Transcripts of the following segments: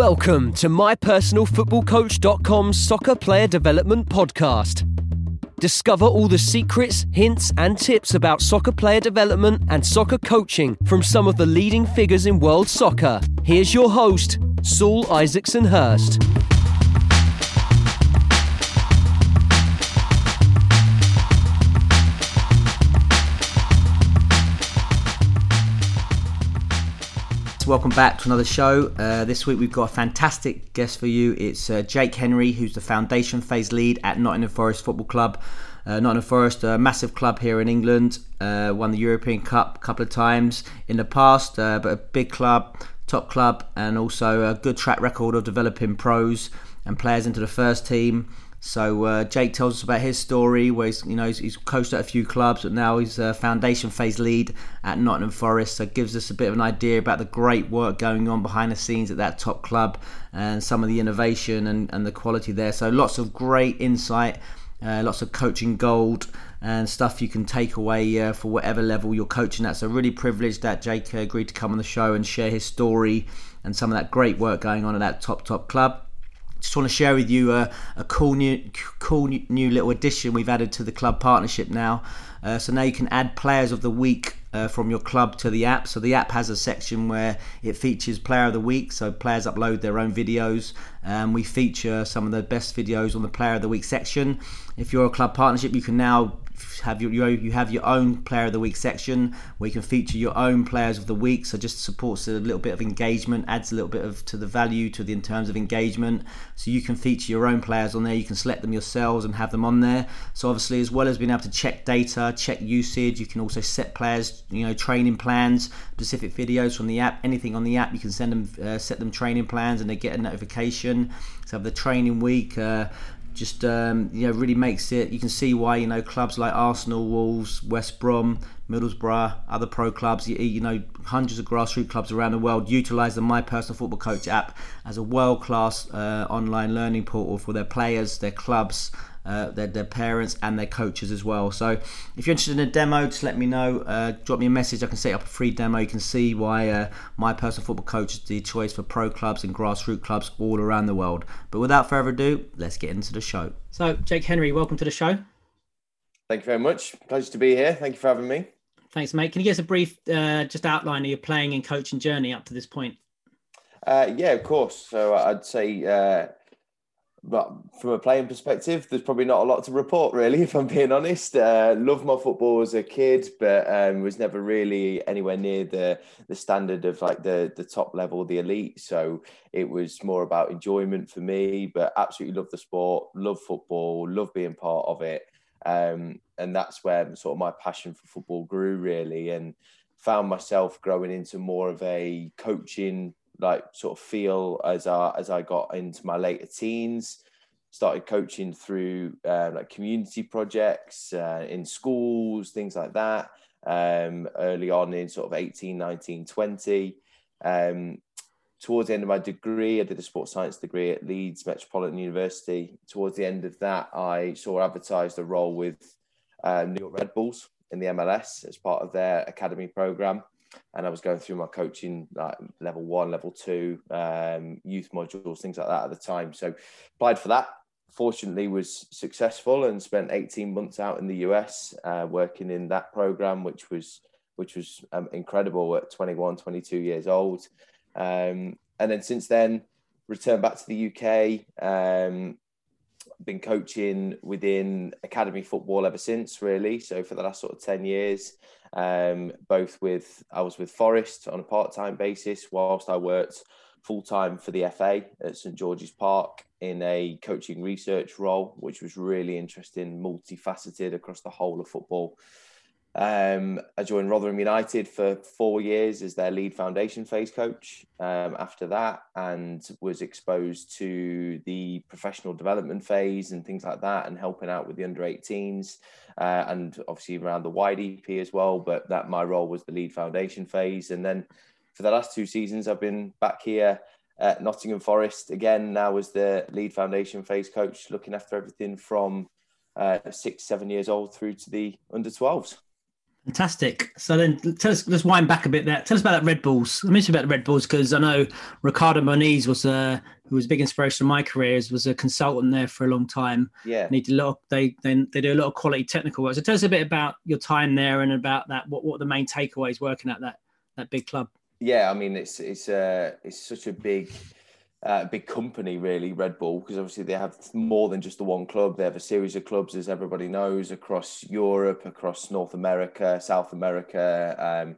Welcome to mypersonalfootballcoach.com's soccer player development podcast. Discover all the secrets, hints, and tips about soccer player development and soccer coaching from some of the leading figures in world soccer. Here's your host, Saul Isaksson Hurst. Welcome back to another show. Uh, this week we've got a fantastic guest for you. It's uh, Jake Henry, who's the foundation phase lead at Nottingham Forest Football Club. Uh, Nottingham Forest, a massive club here in England, uh, won the European Cup a couple of times in the past, uh, but a big club, top club, and also a good track record of developing pros and players into the first team. So uh, Jake tells us about his story, where he's you know he's, he's coached at a few clubs, but now he's a foundation phase lead at Nottingham Forest. So gives us a bit of an idea about the great work going on behind the scenes at that top club and some of the innovation and, and the quality there. So lots of great insight, uh, lots of coaching gold and stuff you can take away uh, for whatever level you're coaching at. So really privileged that Jake agreed to come on the show and share his story and some of that great work going on at that top top club just want to share with you a, a cool new cool new little addition we've added to the club partnership now. Uh, so now you can add players of the week uh, from your club to the app. So the app has a section where it features player of the week. So players upload their own videos. Um, we feature some of the best videos on the player of the week section. If you're a club partnership, you can now have your, you have your own player of the week section where you can feature your own players of the week. So just supports a little bit of engagement adds a little bit of to the value to the in terms of engagement. So you can feature your own players on there. You can select them yourselves and have them on there. So obviously as well as being able to check data check usage you can also set players you know training plans specific videos from the app anything on the app you can send them uh, set them training plans and they get a notification. So have the training week uh, just um, you know really makes it. You can see why you know clubs like Arsenal, Wolves, West Brom, Middlesbrough, other pro clubs, you, you know hundreds of grassroots clubs around the world utilise the My Personal Football Coach app as a world-class uh, online learning portal for their players, their clubs, uh, their, their parents and their coaches as well. So if you're interested in a demo, just let me know. Uh, drop me a message. I can set up a free demo. You can see why uh, my personal football coach is the choice for pro clubs and grassroots clubs all around the world. But without further ado, let's get into the show. So Jake Henry, welcome to the show. Thank you very much. Pleasure to be here. Thank you for having me. Thanks, mate. Can you give us a brief, uh, just outline of your playing and coaching journey up to this point? Uh, yeah, of course. So I'd say uh, but from a playing perspective, there's probably not a lot to report, really, if I'm being honest. Uh, loved my football as a kid, but um, was never really anywhere near the the standard of like the the top level, the elite. So it was more about enjoyment for me. But absolutely love the sport, love football, love being part of it, um, and that's where sort of my passion for football grew really, and found myself growing into more of a coaching like sort of feel as I as I got into my later teens. Started coaching through uh, like community projects uh, in schools, things like that. Um, early on in sort of 18, 19, 20. Um, towards the end of my degree, I did a sports science degree at Leeds Metropolitan University. Towards the end of that, I saw advertised a role with uh, New York Red Bulls in the MLS as part of their academy program and I was going through my coaching like level one, level two, um, youth modules, things like that at the time. So applied for that. Fortunately, was successful and spent 18 months out in the US uh, working in that program, which was which was um, incredible at 21, 22 years old. Um, and then since then, returned back to the UK. Been coaching within academy football ever since, really. So for the last sort of 10 years, um, both with I was with Forest on a part-time basis whilst I worked full-time for the FA at St George's Park in a coaching research role, which was really interesting, multifaceted across the whole of football. Um, I joined Rotherham United for four years as their lead foundation phase coach um, after that, and was exposed to the professional development phase and things like that, and helping out with the under 18s, uh, and obviously around the YDP as well. But that my role was the lead foundation phase, and then for the last two seasons, I've been back here at Nottingham Forest again. Now as the lead foundation phase coach, looking after everything from uh, six, seven years old through to the under 12s. Fantastic. So then tell us, let's wind back a bit there. Tell us about that Red Bulls. I mentioned about the Red Bulls because I know Ricardo Moniz was a, who was a big inspiration in my career, was a consultant there for a long time. Yeah. And he did a lot of, they, they, they do a lot of quality technical work. So tell us a bit about your time there and about that, what, what the main takeaways working at that, that big club. Yeah. I mean, it's, it's, uh, it's such a big, uh, big company, really, Red Bull, because obviously they have more than just the one club. They have a series of clubs, as everybody knows, across Europe, across North America, South America. Um,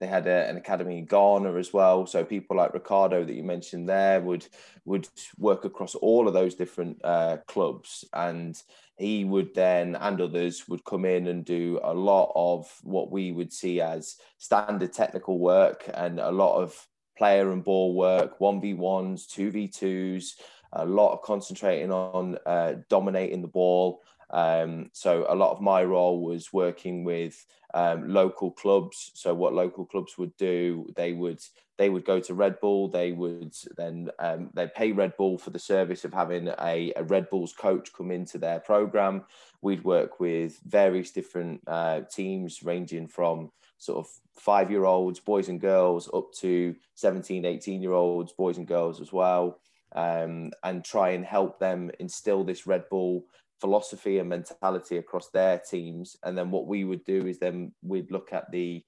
they had a, an academy in Ghana as well. So people like Ricardo that you mentioned there would would work across all of those different uh, clubs, and he would then and others would come in and do a lot of what we would see as standard technical work and a lot of player and ball work, 1v1s, 2v2s, a lot of concentrating on uh, dominating the ball. Um, so a lot of my role was working with um, local clubs. So what local clubs would do, they would they would go to Red Bull. They would then um, they pay Red Bull for the service of having a, a, Red Bulls coach come into their program. We'd work with various different uh, teams, ranging from sort of five year olds, boys and girls, up to 17, 18 year olds, boys and girls as well, um, and try and help them instill this Red Bull philosophy and mentality across their teams. And then what we would do is then we'd look at the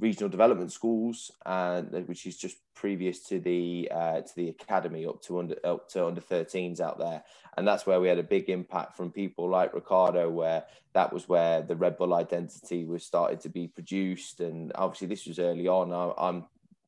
regional development schools, and which is just previous to the uh, to the academy up to under up to under 13s out there, and that's where we had a big impact from people like Ricardo, where that was where the Red Bull identity was started to be produced, and obviously this was early on. I, I'm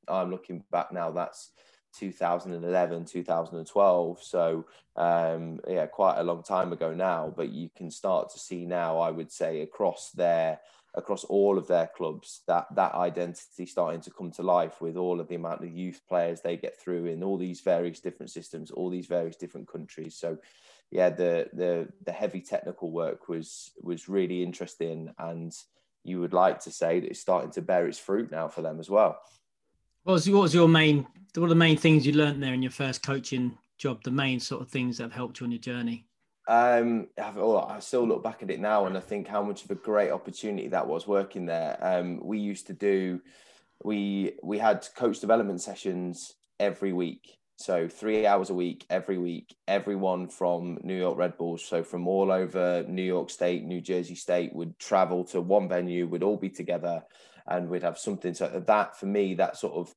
I'm looking back now. That's 2011 2012 so um yeah quite a long time ago now but you can start to see now i would say across their across all of their clubs that that identity starting to come to life with all of the amount of youth players they get through in all these various different systems all these various different countries. So yeah the the the heavy technical work was was really interesting and you would like to say that it's starting to bear its fruit now for them as well. What was, what was your main what are the main things you learned there in your first coaching job the main sort of things that have helped you on your journey um, oh, I still look back at it now and I think how much of a great opportunity that was working there. Um, we used to do, we we had coach development sessions every week, so three hours a week, every week. Everyone from New York Red Bulls, so from all over New York State, New Jersey State, would travel to one venue. We'd all be together, and we'd have something. So that for me, that sort of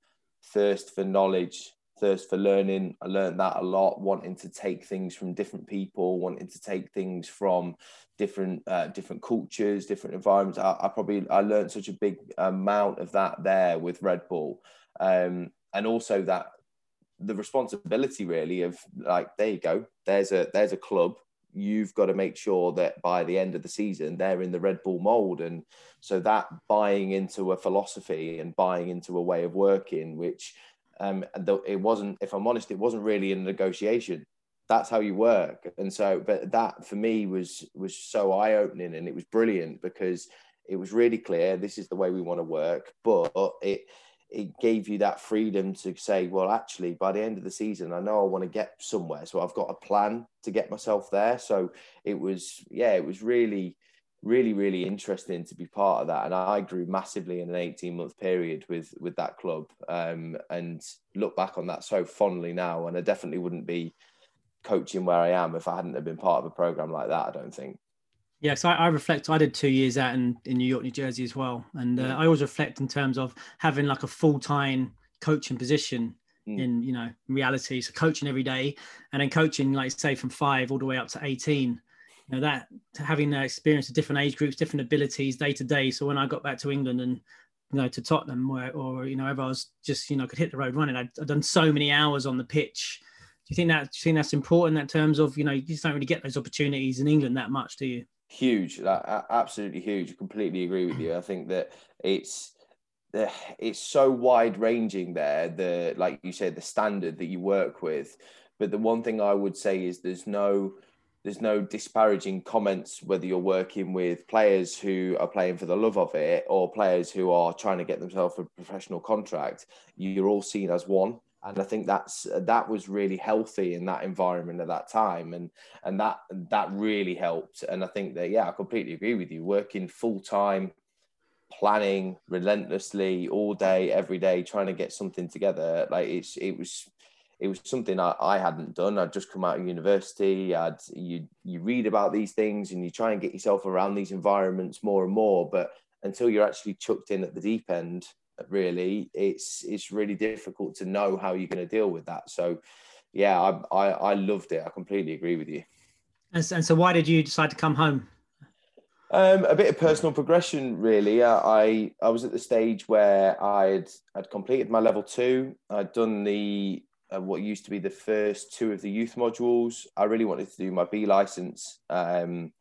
thirst for knowledge thirst for learning. I learned that a lot, wanting to take things from different people, wanting to take things from different uh, different cultures, different environments. I, I, probably I learned such a big amount of that there with Red Bull, um, and also that the responsibility really of like there you go, there's a there's a club. You've got to make sure that by the end of the season they're in the Red Bull mold, and so that buying into a philosophy and buying into a way of working, which um, it wasn't, if I'm honest, it wasn't really a negotiation. That's how you work. And so, but that for me was was so eye opening, and it was brilliant because it was really clear this is the way we want to work. But it it gave you that freedom to say, well, actually, by the end of the season, I know I want to get somewhere, so I've got a plan to get myself there. So it was, yeah, it was really really really interesting to be part of that and i grew massively in an 18 month period with with that club um, and look back on that so fondly now and i definitely wouldn't be coaching where i am if i hadn't have been part of a program like that i don't think yeah, so I, I, reflect. I did two years out in, in New York, New Jersey as well, and uh, yeah. I always reflect in terms of having like a full time coaching position mm. in you know reality. So coaching every day, and then coaching like say from five all the way up to eighteen, you know that having that experience of different age groups, different abilities day to day. So when I got back to England and you know to Tottenham, where or you know, ever I was just you know could hit the road running. I'd, I'd done so many hours on the pitch. Do you think that? Do you think that's important in terms of you know you just don't really get those opportunities in England that much, do you? Huge, like, absolutely huge. I completely agree with you. I think that it's it's so wide ranging there. The like you said, the standard that you work with. But the one thing I would say is there's no there's no disparaging comments whether you're working with players who are playing for the love of it or players who are trying to get themselves a professional contract. You're all seen as one. And i think that's that was really healthy in that environment at that time. And and that that really helped. And i think that yeah i completely agree with you. Working full time planning relentlessly all day, every day, trying to get something together. Like it's it was it was something I, I hadn't done. I'd just come out of university. I'd you you read about these things and you try and get yourself around these environments more and more. But until you're actually chucked in at the deep end, really, it's it's really difficult to know how you're going to deal with that. So, yeah, I, I I loved it. I completely agree with you. And, and so, why did you decide to come home? Um, a bit of personal progression, really. Uh, I I was at the stage where I'd I'd completed my level two. I'd done the uh, what used to be the first two of the youth modules. I really wanted to do my B license um,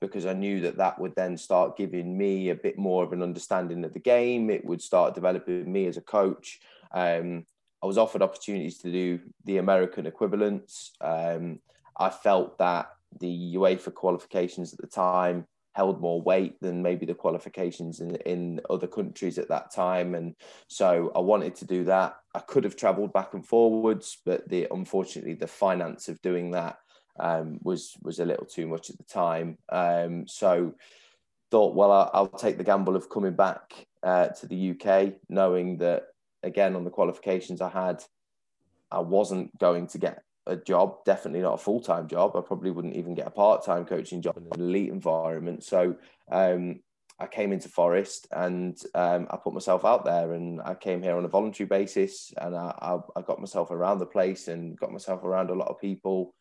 because I knew that that would then start giving me a bit more of an understanding of the game. It would start developing me as a coach. Um, I was offered opportunities to do the American equivalents. Um, I felt that the UEFA qualifications at the time held more weight than maybe the qualifications in, in other countries at that time. And so I wanted to do that. I could have traveled back and forwards, but the unfortunately the finance of doing that um, was was a little too much at the time. Um, so thought, well, I'll, I'll, take the gamble of coming back uh, to the UK, knowing that again on the qualifications I had, I wasn't going to get a job, definitely not a full time job. I probably wouldn't even get a part time coaching job in an elite environment. So um, I came into Forest and um, I put myself out there and I came here on a voluntary basis and I, I, I, got myself around the place and got myself around a lot of people,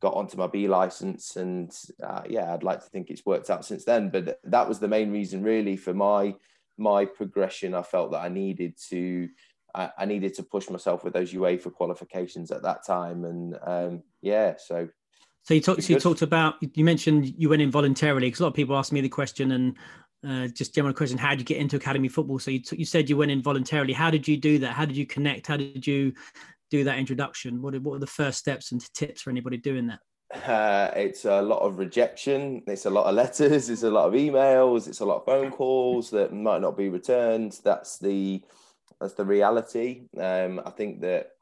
got onto my B license and uh, yeah, I'd like to think it's worked out since then. But that was the main reason really for my my progression. I felt that I needed to I, I, needed to push myself with those UEFA qualifications at that time, and um, yeah, so. So you talked. So you talked about. You mentioned you went in voluntarily because a lot of people ask me the question and uh, just general question: How did you get into academy football? So you t- you said you went in voluntarily. How did you do that? How did you connect? How did you do that introduction? What what were the first steps and tips for anybody doing that? Uh, it's a lot of rejection. It's a lot of letters. It's a lot of emails. It's a lot of phone calls that might not be returned. That's the that's the reality. Um, I think that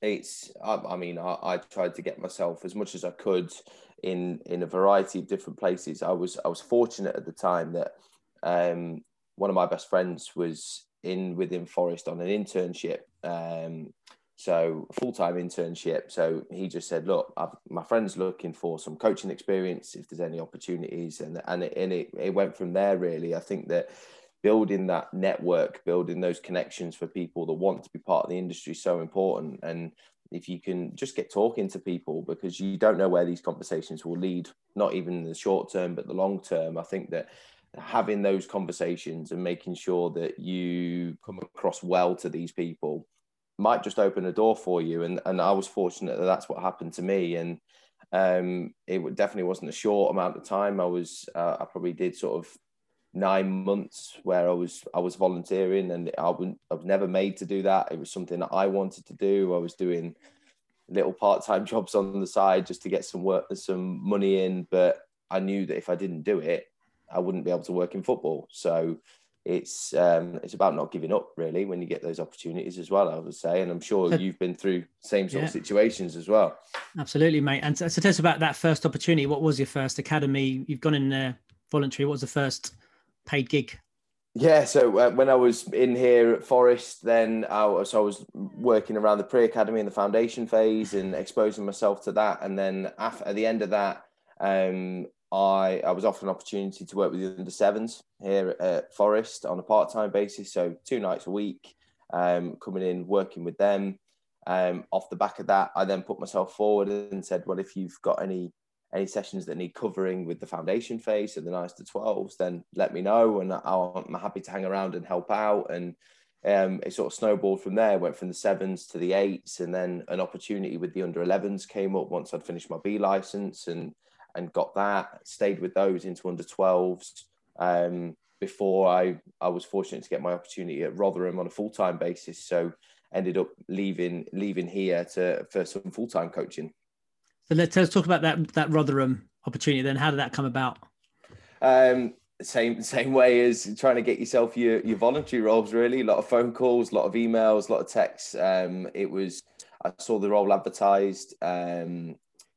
it's. I, I mean, I, I, tried to get myself as much as I could in in a variety of different places. I was I was fortunate at the time that um, one of my best friends was in within Forest on an internship. Um, so full time internship. So he just said, "Look, I've, my friend's looking for some coaching experience. If there's any opportunities," and and it, and it, it went from there. Really, I think that building that network, building those connections for people that want to be part of the industry is so important. And if you can just get talking to people because you don't know where these conversations will lead, not even in the short term, but the long term, I think that having those conversations and making sure that you come across well to these people might just open a door for you. And, and I was fortunate that that's what happened to me. And um, it definitely wasn't a short amount of time. I was, uh, I probably did sort of nine months where I was I was volunteering and I, wouldn't, I was never made to do that. It was something that I wanted to do. I was doing little part-time jobs on the side just to get some work and some money in, but I knew that if I didn't do it, I wouldn't be able to work in football. So it's um, it's about not giving up really when you get those opportunities as well. I would say, and I'm sure you've been through same sort yeah. of situations as well. Absolutely, mate. And so, so tell us about that first opportunity. What was your first academy? You've gone in there voluntary. What was the first paid gig? Yeah, so uh, when I was in here at Forest, then I was, so I was working around the pre-academy and the foundation phase and exposing myself to that. And then after, at the end of that, um, I, I was offered an opportunity to work with the under sevens here at Forest on a part-time basis. So two nights a week, um, coming in, working with them. Um, off the back of that, I then put myself forward and said, well, if you've got any any sessions that need covering with the foundation phase, so the nines to 12s, then let me know. And I'm happy to hang around and help out. And um, it sort of snowballed from there, went from the sevens to the eights. And then an opportunity with the under 11s came up once I'd finished my B license and, and got that, stayed with those into under 12s. Um, before I, I was fortunate to get my opportunity at Rotherham on a full time basis. So ended up leaving leaving here to for some full time coaching. So let's, let's talk about that that Rotherham opportunity. Then, how did that come about? Um, same same way as trying to get yourself your your voluntary roles. Really, a lot of phone calls, a lot of emails, a lot of texts. Um, it was I saw the role advertised. Um,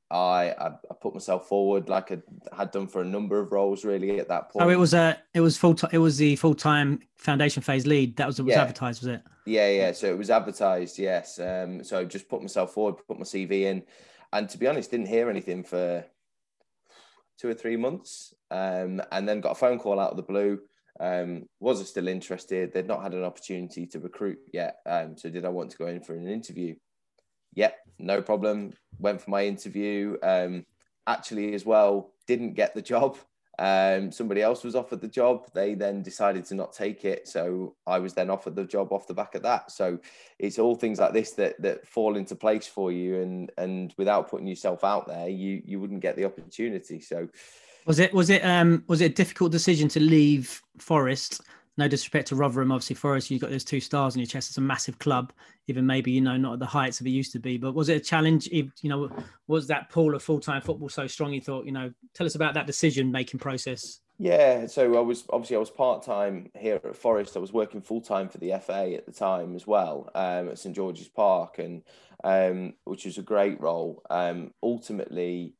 I, I, I put myself forward like I had done for a number of roles really at that point. Oh, it was a it was full time. It was the full time foundation phase lead that was was yeah. advertised, was it? Yeah, yeah. So it was advertised. Yes. Um. So I just put myself forward, put my CV in, and to be honest, didn't hear anything for two or three months. Um. And then got a phone call out of the blue. Um. Was I still interested? They'd not had an opportunity to recruit yet. Um. So did I want to go in for an interview? Yep, no problem. Went for my interview. Um, actually, as well, didn't get the job. Um, somebody else was offered the job. They then decided to not take it, so I was then offered the job off the back of that. So it's all things like this that that fall into place for you, and and without putting yourself out there, you you wouldn't get the opportunity. So was it was it um was it a difficult decision to leave Forest no disrespect to Rotherham, obviously Forest, you've got those two stars on your chest. It's a massive club, even maybe you know not at the heights of it used to be. But was it a challenge? You know, was that pool of full time football so strong? You thought, you know, tell us about that decision making process. Yeah, so I was obviously I was part time here at Forest. I was working full time for the FA at the time as well um, at St George's Park, and um, which was a great role. Um, ultimately,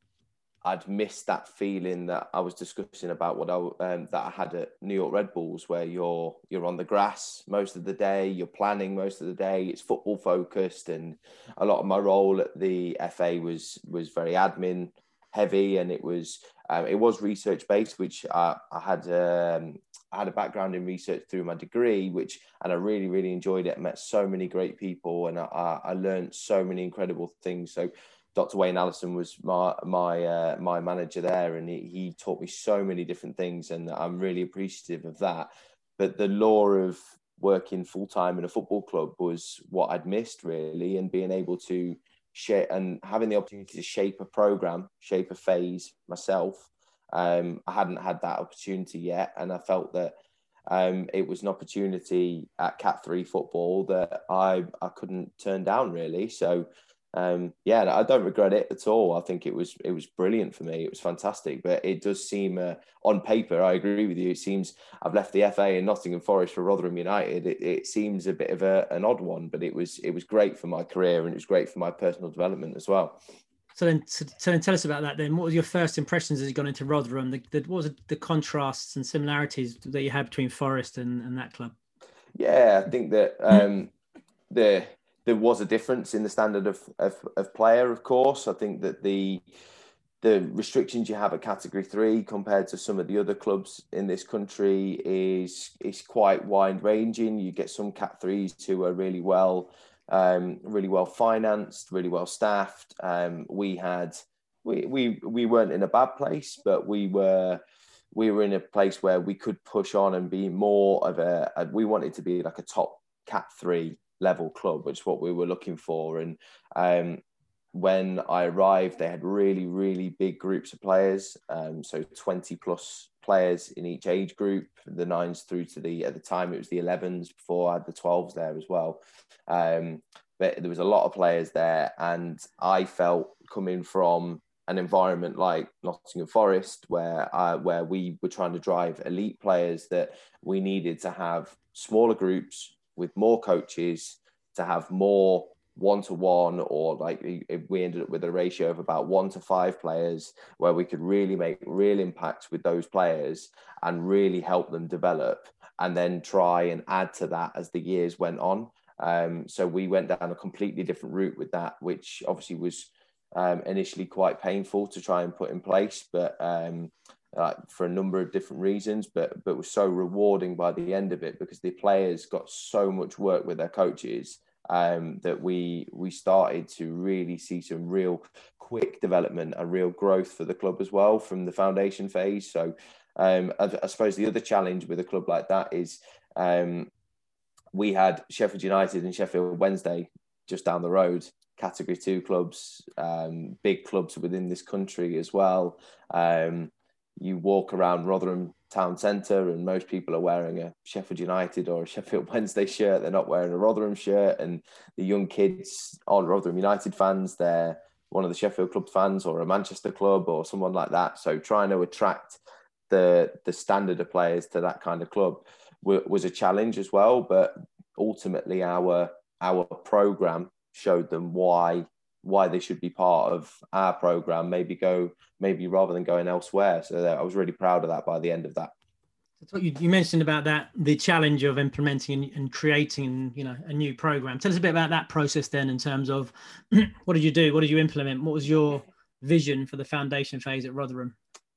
I'd missed that feeling that I was discussing about what I um, that I had at New York Red Bulls, where you're you're on the grass most of the day, you're planning most of the day, it's football focused, and a lot of my role at the FA was was very admin heavy, and it was um, it was research based, which I, I had um, I had a background in research through my degree, which and I really really enjoyed it. I met so many great people, and I, I learned so many incredible things. So Dr. Wayne Allison was my my uh, my manager there, and he, he taught me so many different things, and I'm really appreciative of that. But the law of working full time in a football club was what I'd missed really, and being able to share and having the opportunity to shape a program, shape a phase myself. Um, I hadn't had that opportunity yet, and I felt that um, it was an opportunity at Cat Three football that I I couldn't turn down really. So um, yeah, I don't regret it at all. I think it was it was brilliant for me. It was fantastic, but it does seem uh, on paper. I agree with you. It seems I've left the FA in Nottingham Forest for Rotherham United. It, it seems a bit of a, an odd one, but it was it was great for my career and it was great for my personal development as well. So then, so then tell us about that. Then, what was your first impressions as you got into Rotherham? The, the, what was the contrasts and similarities that you had between Forest and, and that club? Yeah, I think that um, the there was a difference in the standard of, of, of player, of course. I think that the the restrictions you have at category three compared to some of the other clubs in this country is is quite wide ranging. You get some cat threes who are really well, um, really well financed, really well staffed. Um, we had we, we we weren't in a bad place, but we were we were in a place where we could push on and be more of a, we wanted to be like a top cat three level club, which is what we were looking for. And um, when I arrived, they had really, really big groups of players. Um, so 20 plus players in each age group, the nines through to the, at the time, it was the 11s before I had the 12s there as well. Um, but there was a lot of players there. And I felt coming from an environment like Nottingham Forest, where uh, where we were trying to drive elite players, that we needed to have smaller groups with more coaches to have more one to one, or like we ended up with a ratio of about one to five players where we could really make real impacts with those players and really help them develop, and then try and add to that as the years went on. Um, so we went down a completely different route with that, which obviously was um, initially quite painful to try and put in place, but um, uh, for a number of different reasons, but but was so rewarding by the end of it because the players got so much work with their coaches um, that we we started to really see some real quick development and real growth for the club as well from the foundation phase. So um, I, I, suppose the other challenge with a club like that is um, we had Sheffield United and Sheffield Wednesday just down the road category two clubs, um, big clubs within this country as well. Um, you walk around Rotherham town centre and most people are wearing a Sheffield United or a Sheffield Wednesday shirt. They're not wearing a Rotherham shirt. And the young kids aren't Rotherham United fans. They're one of the Sheffield club fans or a Manchester club or someone like that. So trying to attract the the standard of players to that kind of club was a challenge as well. But ultimately, our our program showed them why why they should be part of our program. Maybe go maybe rather than going elsewhere. So I was really proud of that by the end of that. So you, you mentioned about that the challenge of implementing and, and, creating you know a new program. Tell us a bit about that process then in terms of what did you do? What did you implement? What was your vision for the foundation phase at Rotherham?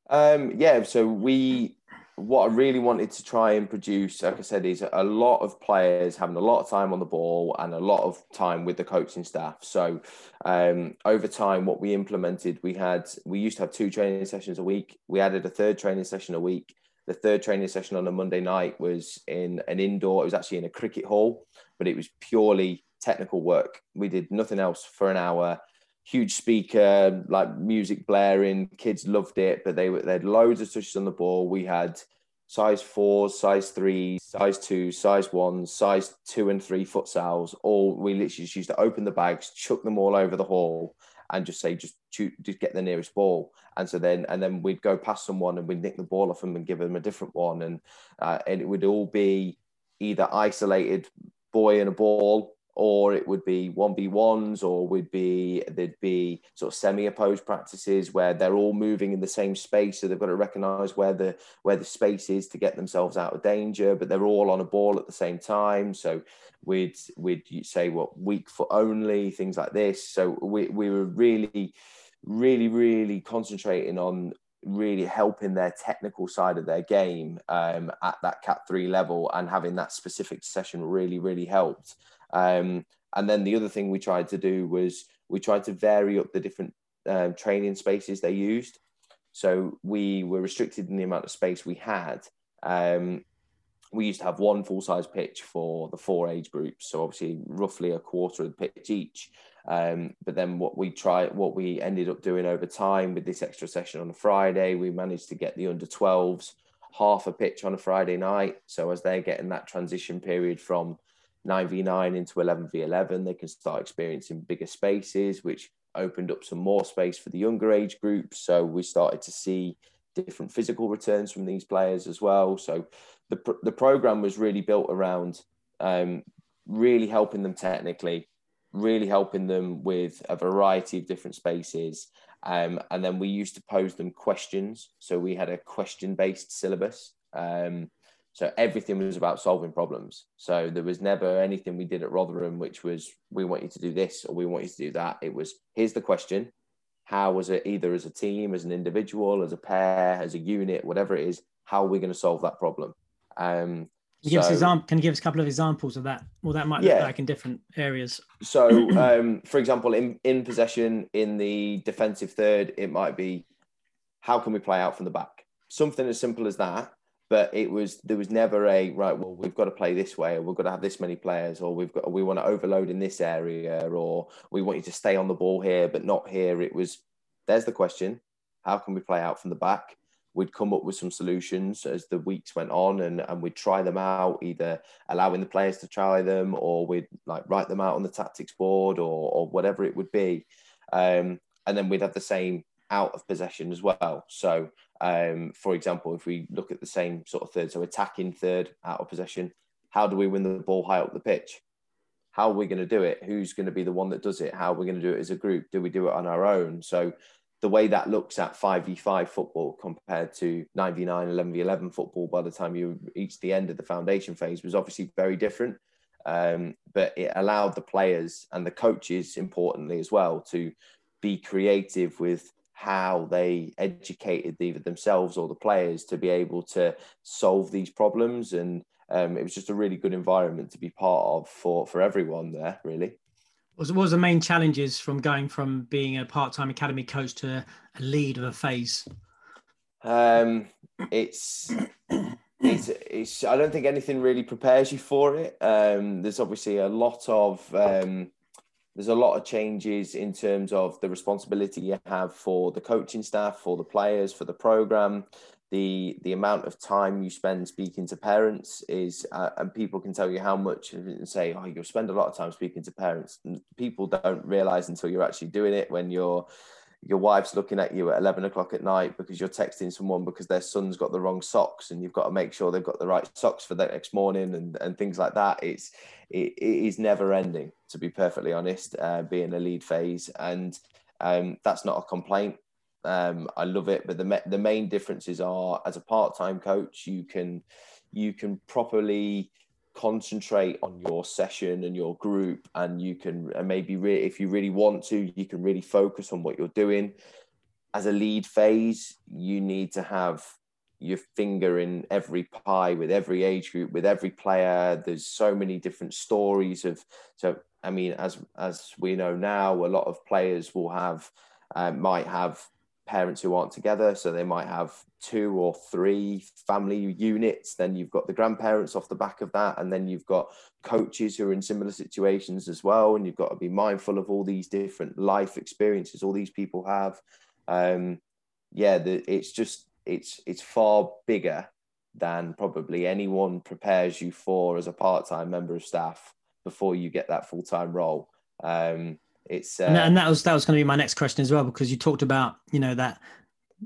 Um, yeah, so we what I really wanted to try and produce, like I said, is a lot of players having a lot of time on the ball and a lot of time with the coaching staff. So um, over time, what we implemented, we had we used to have two training sessions a week. We added a third training session a week. The third training session on a Monday night was in an indoor. It was actually in a cricket hall, but it was purely technical work. We did nothing else for an hour huge speaker, like music blaring. Kids loved it, but they were they had loads of touches on the ball. We had size fours, size threes, size two, size ones, size two and three futsals. All we literally just used to open the bags, chuck them all over the hall, and just say just shoot, just get the nearest ball. And so then and then we'd go past someone and we'd nick the ball off them and give them a different one, and uh, and it would all be either isolated boy and a ball or it would be 1v1s or would be there'd be sort of semi-opposed practices where they're all moving in the same space so they've got to recognize where the where the space is to get themselves out of danger but they're all on a ball at the same time. So we'd we'd say what weak foot only things like this. So we, we were really really really concentrating on really helping their technical side of their game um, at that cat 3 level and having that specific session really really helped um, and then the other thing we tried to do was we tried to vary up the different um, training spaces they used. So we were restricted in the amount of space we had. Um, we used to have one full size pitch for the four age groups, so obviously roughly a quarter of the pitch each. Um, but then what we tried, what we ended up doing over time with this extra session on a Friday, we managed to get the under 12s half a pitch on a Friday night. So as they're getting that transition period from 9v9 into 11v11, they can start experiencing bigger spaces, which opened up some more space for the younger age groups. So we started to see different physical returns from these players as well. So the, the program was really built around um, really helping them technically, really helping them with a variety of different spaces. Um, and then we used to pose them questions. So we had a question based syllabus. Um, so everything was about solving problems. So there was never anything we did at Rotherham which was we want you to do this or we want you to do that. It was here's the question. How was it either as a team, as an individual, as a pair, as a unit, whatever it is, how are we going to solve that problem? Um, can you, so, give us can you give us a couple of examples of that? Well, that might look yeah. like in different areas. So, um, for example, in, in possession, in the defensive third, it might be how can we play out from the back? Something as simple as that but it was there was never a right well we've got to play this way or we've got to have this many players or we've got we want to overload in this area or we want you to stay on the ball here but not here. It was there's the question. How can we play out from the back? We'd come up with some solutions as the weeks went on and, and we'd try them out either allowing the players to try them or we'd like write them out on the tactics board or, or whatever it would be. Um, and then we'd have the same out of possession as well. So um, for example, if we look at the same sort of third, so attacking third out of possession, how do we win the ball high up the pitch? How are we going to do it? Who's going to be the one that does it? How are we going to do it as a group? Do we do it on our own? So the way that looks at 5v5 football compared to 9v9, 11v11 football by the time you reach the end of the foundation phase was obviously very different. Um, but it allowed the players and the coaches, importantly as well, to be creative with how they educated either themselves or the players to be able to solve these problems. And um, it was just a really good environment to be part of for for everyone there really. What was the main challenges from going from being a part-time academy coach to a lead of a phase? Um, it's it's, it's i don't think anything really prepares you for it. Um, there's obviously a lot of um, there's a lot of changes in terms of the responsibility you have for the coaching staff, for the players, for the program. The the amount of time you spend speaking to parents is, uh, and people can tell you how much and say, oh, you'll spend a lot of time speaking to parents. And people don't realize until you're actually doing it when you're your wife's looking at you at 11 o'clock at night because you're texting someone because their son's got the wrong socks and you've got to make sure they've got the right socks for the next morning and, and things like that. It's it, it is never ending to be perfectly honest uh, being a lead phase. And um, that's not a complaint. Um, I love it but the, the main differences are as a part-time coach you can you can properly concentrate on your session and your group and you can and maybe re- if you really want to you can really focus on what you're doing. As a lead phase you need to have your finger in every pie with every age group with every player. There's so many different stories of so i mean as as we know now a lot of players will have uh, might have parents who aren't together. So they might have two or three family units. Then you've got the grandparents off the back of that. And then you've got coaches who are in similar situations as well. And you've got to be mindful of all these different life experiences all these people have. Um, yeah, the, it's just, it's, it's far bigger than probably anyone prepares you for as a part-time member of staff before you get that full-time role. Um, it's uh, and, that, and, that, was that was going to be my next question as well because you talked about you know that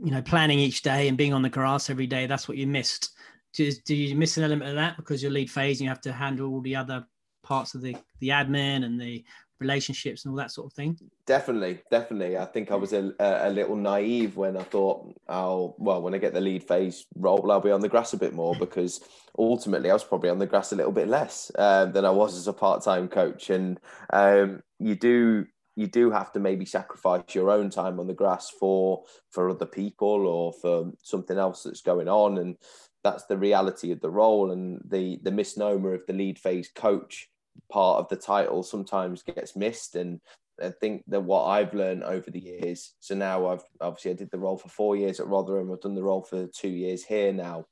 you know planning each day and being on the grass every day. That's what you missed. Do, do you miss an element of that because you're lead phase and you have to handle all the other parts of the the admin and the relationships and all that sort of thing? Definitely, definitely. I think I was a, a little naive when I thought, i'll well, when I get the lead phase role, I'll be on the grass a bit more because ultimately I was probably on the grass a little bit less um, than I was as a part time coach. And um, you do you do have to maybe sacrifice your own time on the grass for for other people or for something else that's going on and that's the reality of the role and the the misnomer of the lead phase coach part of the title sometimes gets missed. And I think that what I've learned over the years so now I've obviously I did the role for 4 years at Rotherham. I've done the role for 2 years here now.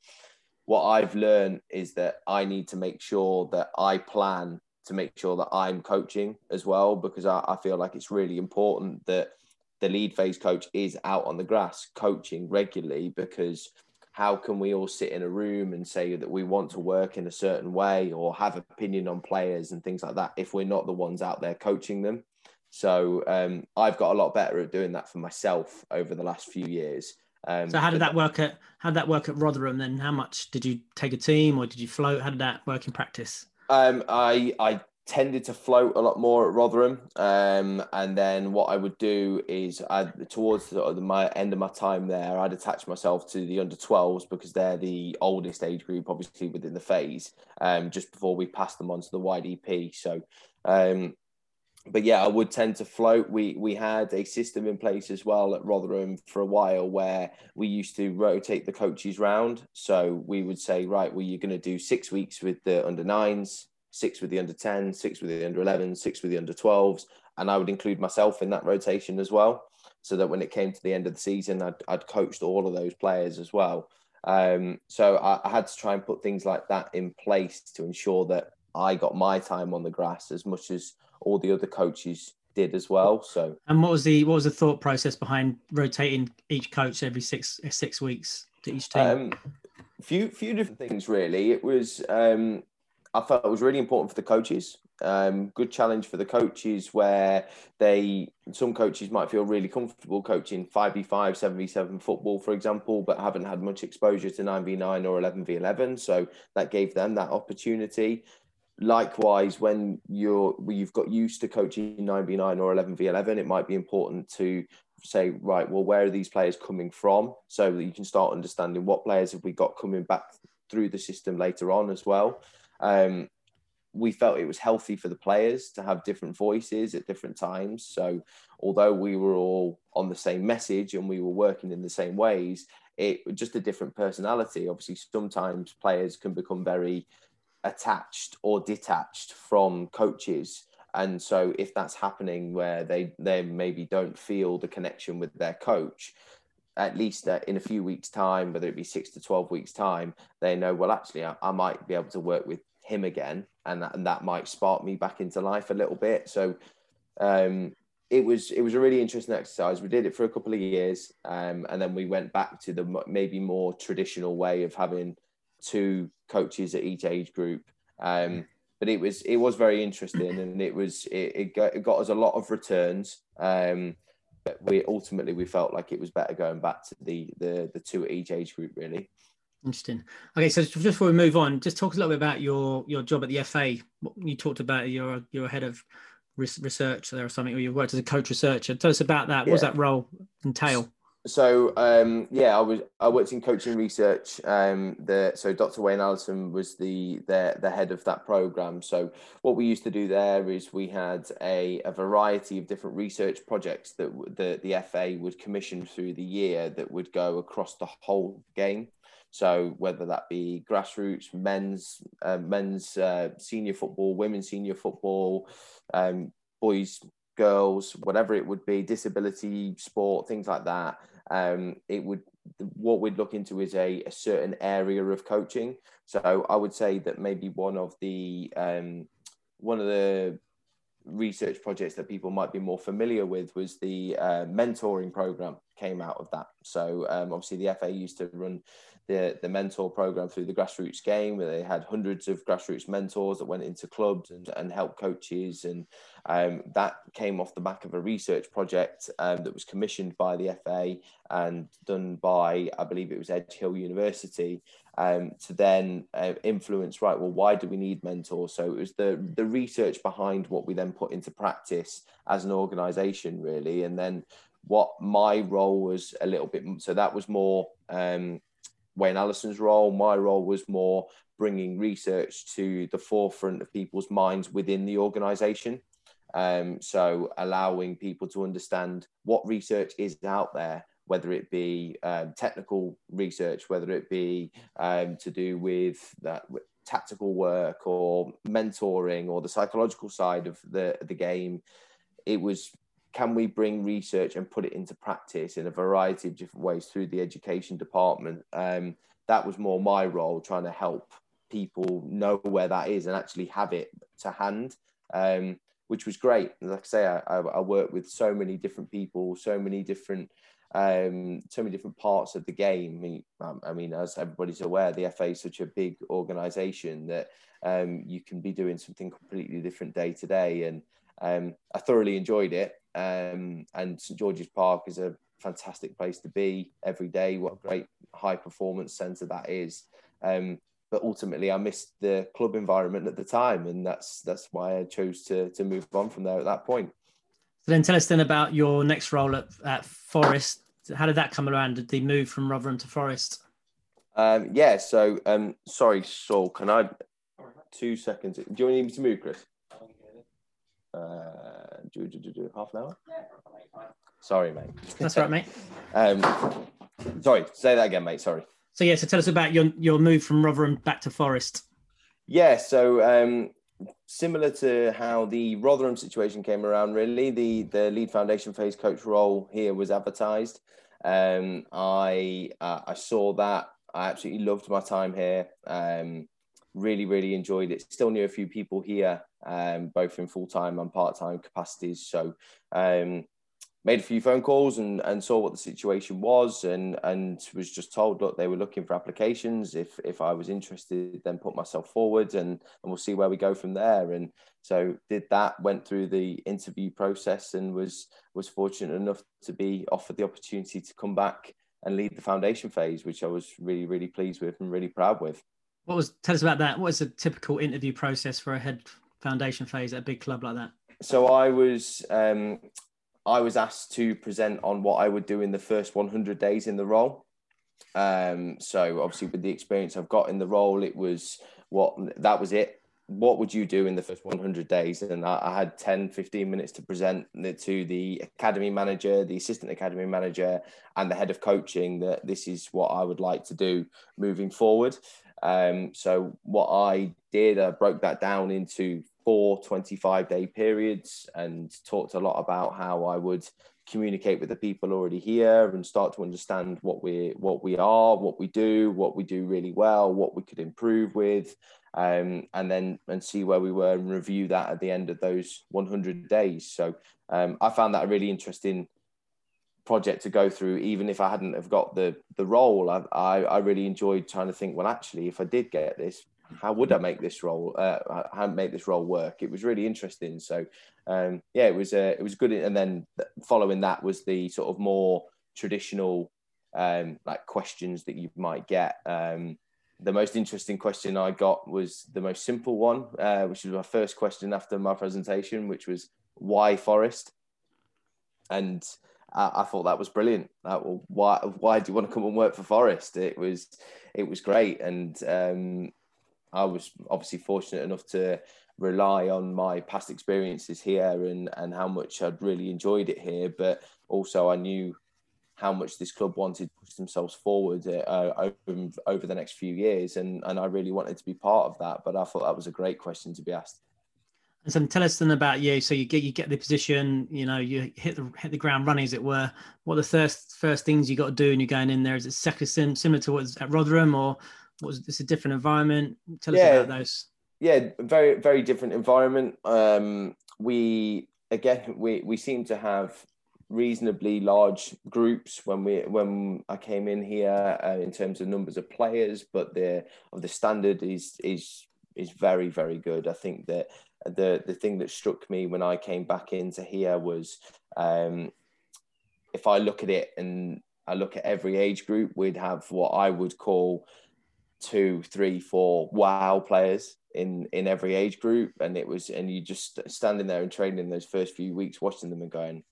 What I've learned is that I need to make sure that I plan to make sure that I'm coaching as well, because I, I feel like it's really important that the lead phase coach is out on the grass coaching regularly because how can we all sit in a room and say that we want to work in a certain way or have opinion on players and things like that if we're not the ones out there coaching them? So um, i've got a lot better at doing that for myself over the last few years. Um, so how did that work at how did that work at rotherham then? How much did you take a team or did you float? How did that work in practice? Um, I I tended to float a lot more at Rotherham, um, and then what I would do is I towards the, my end of my time there, I'd attach myself to the under 12s because they're the oldest age group, obviously within the phase. Um, just before we pass them on to the YDP, so. Um, but yeah, I would tend to float. We we had a system in place as well at Rotherham for a while where we used to rotate the coaches round. So we would say, right, well, you're going to do six weeks with the under nines, six with the under 10, six with the under 11, six with the under 12s. And I would include myself in that rotation as well. So that when it came to the end of the season, I'd, I'd coached all of those players as well. Um, so I, I had to try and put things like that in place to ensure that I got my time on the grass as much as all the other coaches did as well. So, and what was the what was the thought process behind rotating each coach every six six weeks to each team? Um, few few different things really. It was um, I felt it was really important for the coaches. Um, good challenge for the coaches where they some coaches might feel really comfortable coaching 5v5 7v7 football for example but haven't had much exposure to 9v9 or 11v11 so that gave them that opportunity likewise, when you're you've got used to coaching 9v9 or 11v11, it might be important to say, right, well, where are these players coming from? So that you can start understanding what players have we got coming back through the system later on as well. Um, we felt it was healthy for the players to have different voices at different times. So, although we were all on the same message and we were working in the same ways, it just a different personality. Obviously, sometimes players can become very attached or detached from coaches and so if that's happening where they they maybe don't feel the connection with their coach at least uh, in a few weeks time whether it be 6 to 12 weeks time they know well actually I, I might be able to work with him again and that, and that might spark me back into life a little bit so um, it was it was a really interesting exercise we did it for a couple of years um, and then we went back to the maybe more traditional way of having two coaches at each age group. Um, but it was it was very interesting, and it was it, it, got, it got us a lot of returns. Um, but we ultimately we felt like it was better going back to the the the two at each age group really. Interesting. Okay, so just before we move on, just talk a little bit about your your job at the FA. You talked about you're you're head of research there or something, or you worked as a coach researcher. Tell us about that. Yeah. What does that role entail? So um, yeah, I was I worked in coaching research. Um, the so Dr. Wayne Allison was the the the head of that program. So what we used to do there is we had a, a variety of different research projects that the the FA would commission through the year that would go across the whole game. So whether that be grassroots, men's uh, men's uh, senior football, women's senior football, um, boys, girls, whatever it would be, disability sport, things like that um, it would what we'd look into is a, a, certain area of coaching. So I would say that maybe one of the um, one of the research projects that people might be more familiar with was the uh, mentoring program came out of that. So um, obviously the FA used to run the, the mentor program through the grassroots game where they had hundreds of grassroots mentors that went into clubs and, and helped coaches and um, that came off the back of a research project um, that was commissioned by the FA and done by I believe it was Edge Hill University um, to then uh, influence right well why do we need mentors so it was the the research behind what we then put into practice as an organization really and then what my role was a little bit so that was more um, Wayne Allison's role. My role was more bringing research to the forefront of people's minds within the organisation. Um, so allowing people to understand what research is out there, whether it be um, technical research, whether it be um, to do with that tactical work or mentoring or the psychological side of the the game. It was can we bring research and put it into practice in a variety of different ways through the education department? Um, that was more my role, trying to help people know where that is and actually have it to hand, um, which was great. Like I say, I, I, work with so many different people, so many different, um, so many different parts of the game. I mean, um, I mean, as everybody's aware, the FA is such a big organisation that um, you can be doing something completely different day to day, and um, I thoroughly enjoyed it. Um, and St George's Park is a fantastic place to be every day. What a great high performance centre that is. Um, but ultimately, I missed the club environment at the time, and that's that's why I chose to to move on from there at that point. So then, tell us then about your next role at, at Forest. How did that come around? Did they move from Rotherham to Forest? Um, yeah. So, um, sorry, Saul. Can I? Two seconds. Do you need me to move, Chris? Uh, do, do, do, do, half an hour? Sorry, mate. That's right, mate. um, sorry, say that again, mate. Sorry. So yeah, so tell us about your your move from Rotherham back to Forest. Yeah, so um, similar to how the Rotherham situation came around, really, the the lead foundation phase coach role here was advertised. Um, I uh, I saw that. I absolutely loved my time here. Um, really, really enjoyed it. Still knew a few people here, um, both in full time and part time capacities. So, um, made a few phone calls and, and saw what the situation was and and was just told look they were looking for applications if if I was interested then put myself forward and and we'll see where we go from there and so did that went through the interview process and was was fortunate enough to be offered the opportunity to come back and lead the foundation phase which I was really really pleased with and really proud with what was tell us about that? What is a typical interview process for a head foundation phase at a big club like that? So I was um, I was asked to present on what I would do in the first 100 days in the role. Um, so obviously with the experience I've got in the role, it was what that was it. What would you do in the first 100 days? And I, I had 10, 15 minutes to present to the academy manager, the assistant academy manager, and the head of coaching that this is what I would like to do moving forward. Um, so what I did, I broke that down into four 25 day periods and talked a lot about how I would communicate with the people already here and start to understand what we what we are, what we do, what we do really well, what we could improve with, um, and then and see where we were and review that at the end of those 100 days. So um, I found that a really interesting project to go through even if i hadn't have got the the role I, I, I really enjoyed trying to think well actually if i did get this how would I make this role? Uh, how make this role work? It was really interesting. So um, yeah, it was uh, it was good. And then following that was the sort of more traditional um, like questions that you might get. Um, the most interesting question I got was the most simple one, uh, which was my first question after my presentation, which was why Forest? And I, thought that was brilliant. That, well, why why do you want to come and work for Forest? It was it was great, and um, I was obviously fortunate enough to rely on my past experiences here and and how much I'd really enjoyed it here. But also, I knew how much this club wanted to push themselves forward uh, over, over the next few years, and and I really wanted to be part of that. But I thought that was a great question to be asked. And so tell us then about you. So you get you get the position, you know, you hit the hit the ground running, as it were. What are the first first things you got to do when you're going in there? Is it second similar to what's at Rotherham, or was this a different environment? Tell yeah. us about those. Yeah, very very different environment. Um, we again we we seem to have reasonably large groups when we when I came in here uh, in terms of numbers of players, but the of the standard is is is very very good. I think that the the thing that struck me when I came back into here was um, if I look at it and I look at every age group, we'd have what I would call two, three, four wow players in in every age group, and it was and you just standing there and training those first few weeks, watching them and going,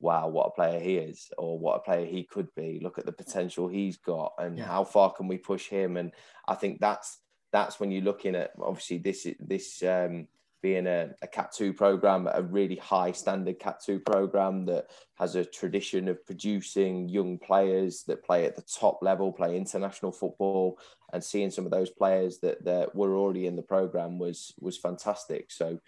wow, what a player he is, or what a player he could be. Look at the potential he's got, and yeah. how far can we push him? And I think that's that's when you're looking at obviously this this um, being a, a Cat 2 program, a really high standard Cat 2 program that has a tradition of producing young players that play at the top level, play international football, and seeing some of those players that, that were already in the program was was fantastic. So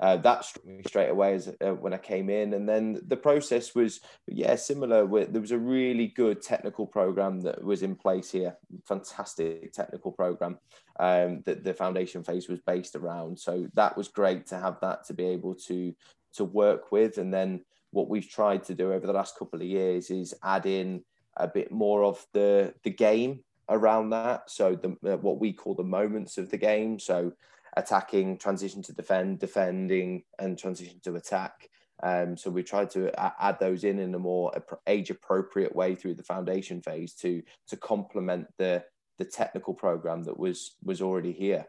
uh, that struck me straight away as uh, when I came in, and then the process was yeah similar. There was a really good technical program that was in place here, fantastic technical program um, that the foundation phase was based around. So that was great to have that to be able to to work with, and then what we've tried to do over the last couple of years is add in a bit more of the the game around that. So the what we call the moments of the game. So attacking, transition to defend, defending, and transition to attack. Um, so we tried to add those in in a more age appropriate way through the foundation phase to to complement the the technical program that was was already here.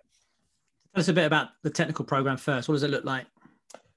Tell us a bit about the technical program first. What does it look like?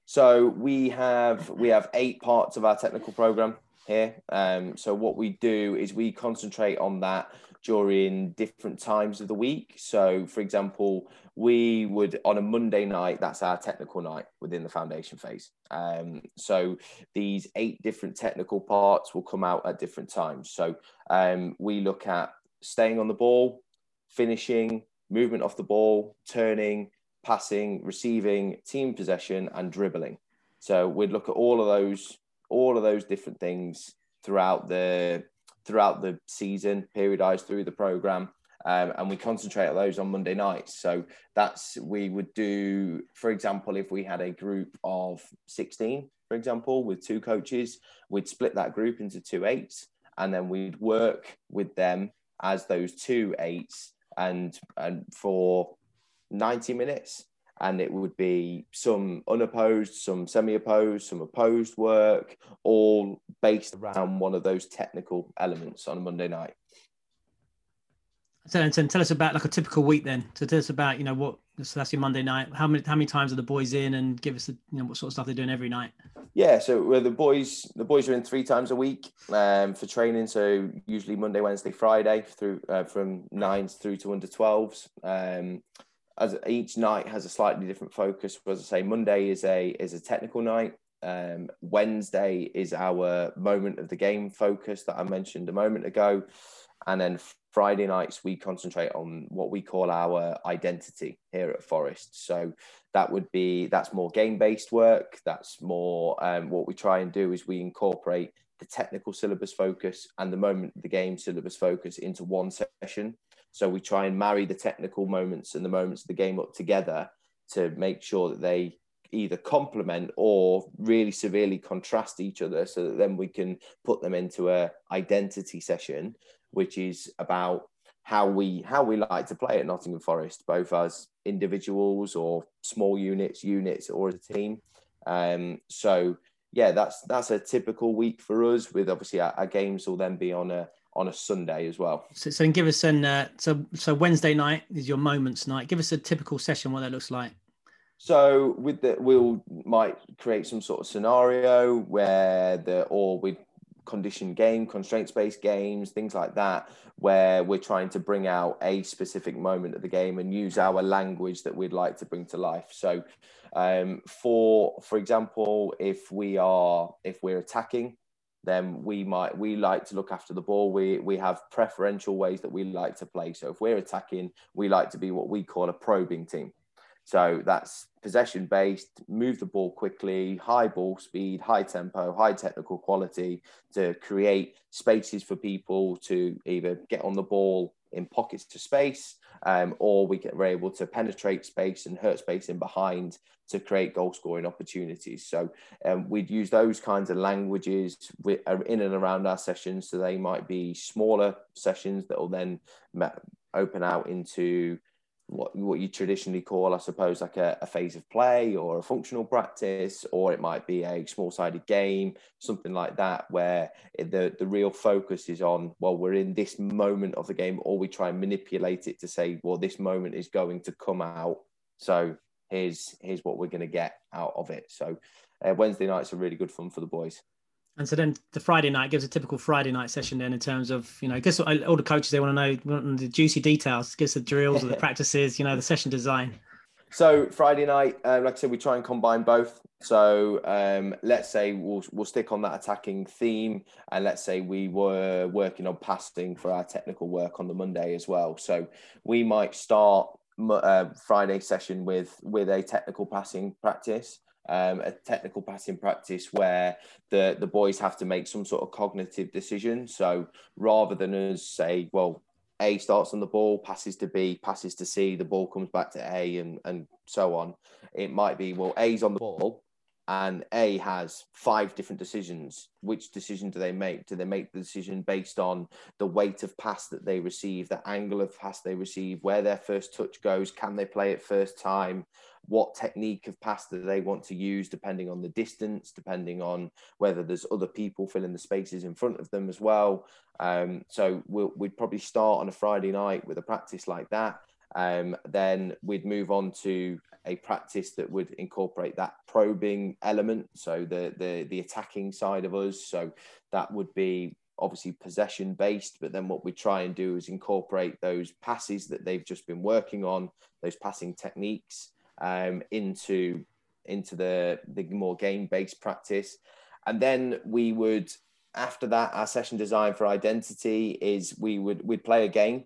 So we have we have eight parts of our technical program here. Um, so what we do is we concentrate on that during different times of the week. So, for example, we would on a Monday night, that's our technical night within the foundation phase. Um, so, these eight different technical parts will come out at different times. So, um, we look at staying on the ball, finishing, movement off the ball, turning, passing, receiving, team possession, and dribbling. So, we'd look at all of those, all of those different things throughout the throughout the season, periodized through the program. Um, and we concentrate on those on Monday nights. So that's we would do, for example, if we had a group of 16, for example, with two coaches, we'd split that group into two eights, and then we'd work with them as those two eights, and and for 90 minutes, and it would be some unopposed, some semi-opposed, some opposed work, all based around one of those technical elements on a Monday night. So, and tell us about like a typical week then. So tell us about you know what. So that's your Monday night. How many how many times are the boys in, and give us the, you know what sort of stuff they're doing every night. Yeah, so the boys the boys are in three times a week um, for training. So usually Monday, Wednesday, Friday through uh, from nines through to under twelves. Um, as each night has a slightly different focus. As I say, Monday is a is a technical night. Um, Wednesday is our moment of the game focus that I mentioned a moment ago, and then Friday nights we concentrate on what we call our identity here at Forest. So that would be that's more game based work. That's more um, what we try and do is we incorporate the technical syllabus focus and the moment of the game syllabus focus into one session. So we try and marry the technical moments and the moments of the game up together to make sure that they either complement or really severely contrast each other so that then we can put them into a identity session which is about how we how we like to play at Nottingham Forest, both as individuals or small units, units or as a team. Um, so yeah, that's that's a typical week for us. With obviously our, our games will then be on a on a Sunday as well. So, so give us an uh, so so Wednesday night is your moments night. Give us a typical session what that looks like. So with the we'll might create some sort of scenario where the or with condition game, constraints based games, things like that, where we're trying to bring out a specific moment of the game and use our language that we'd like to bring to life. So, um, for for example, if we are if we're attacking, then we might we like to look after the ball. We we have preferential ways that we like to play. So if we're attacking, we like to be what we call a probing team. So that's possession based, move the ball quickly, high ball speed, high tempo, high technical quality to create spaces for people to either get on the ball in pockets to space, um, or we get, we're able to penetrate space and hurt space in behind to create goal scoring opportunities. So um, we'd use those kinds of languages uh, in and around our sessions. So they might be smaller sessions that will then open out into what what you traditionally call, I suppose, like a, a, phase of play or a functional practice, or it might be a small sided game, something like that, where the the real focus is on well, we're in this moment of the game, or we try and manipulate it to say, well, this moment is going to come out, so here's here's what we're going to get out of it. So uh, Wednesday nights are really good fun for the boys. And so then the Friday night gives a typical Friday night session. Then in terms of you know, I guess all the coaches they want to know want the juicy details, gives the drills or the practices, you know, the session design. So Friday night, uh, like I said, we try and combine both. So um, let's say we'll we'll stick on that attacking theme, and let's say we were working on passing for our technical work on the Monday as well. So we might start uh, Friday session with with a technical passing practice um, a technical passing practice where the the boys have to make some sort of cognitive decision. So rather than us say, well, A starts on the ball, passes to B, passes to C, the ball comes back to A, and and so on. It might be well, A's on the ball, and A has five different decisions. Which decision do they make? Do they make the decision based on the weight of pass that they receive, the angle of pass they receive, where their first touch goes? Can they play it first time? What technique of pass do they want to use, depending on the distance, depending on whether there's other people filling the spaces in front of them as well. Um, so we would probably start on a Friday night with a practice like that. Um, then we'd move on to a practice that would incorporate that probing element, so the the the attacking side of us. So that would be obviously possession based, but then what we try and do is incorporate those passes that they've just been working on, those passing techniques, um, into into the the more game based practice, and then we would after that our session design for identity is we would we'd play a game.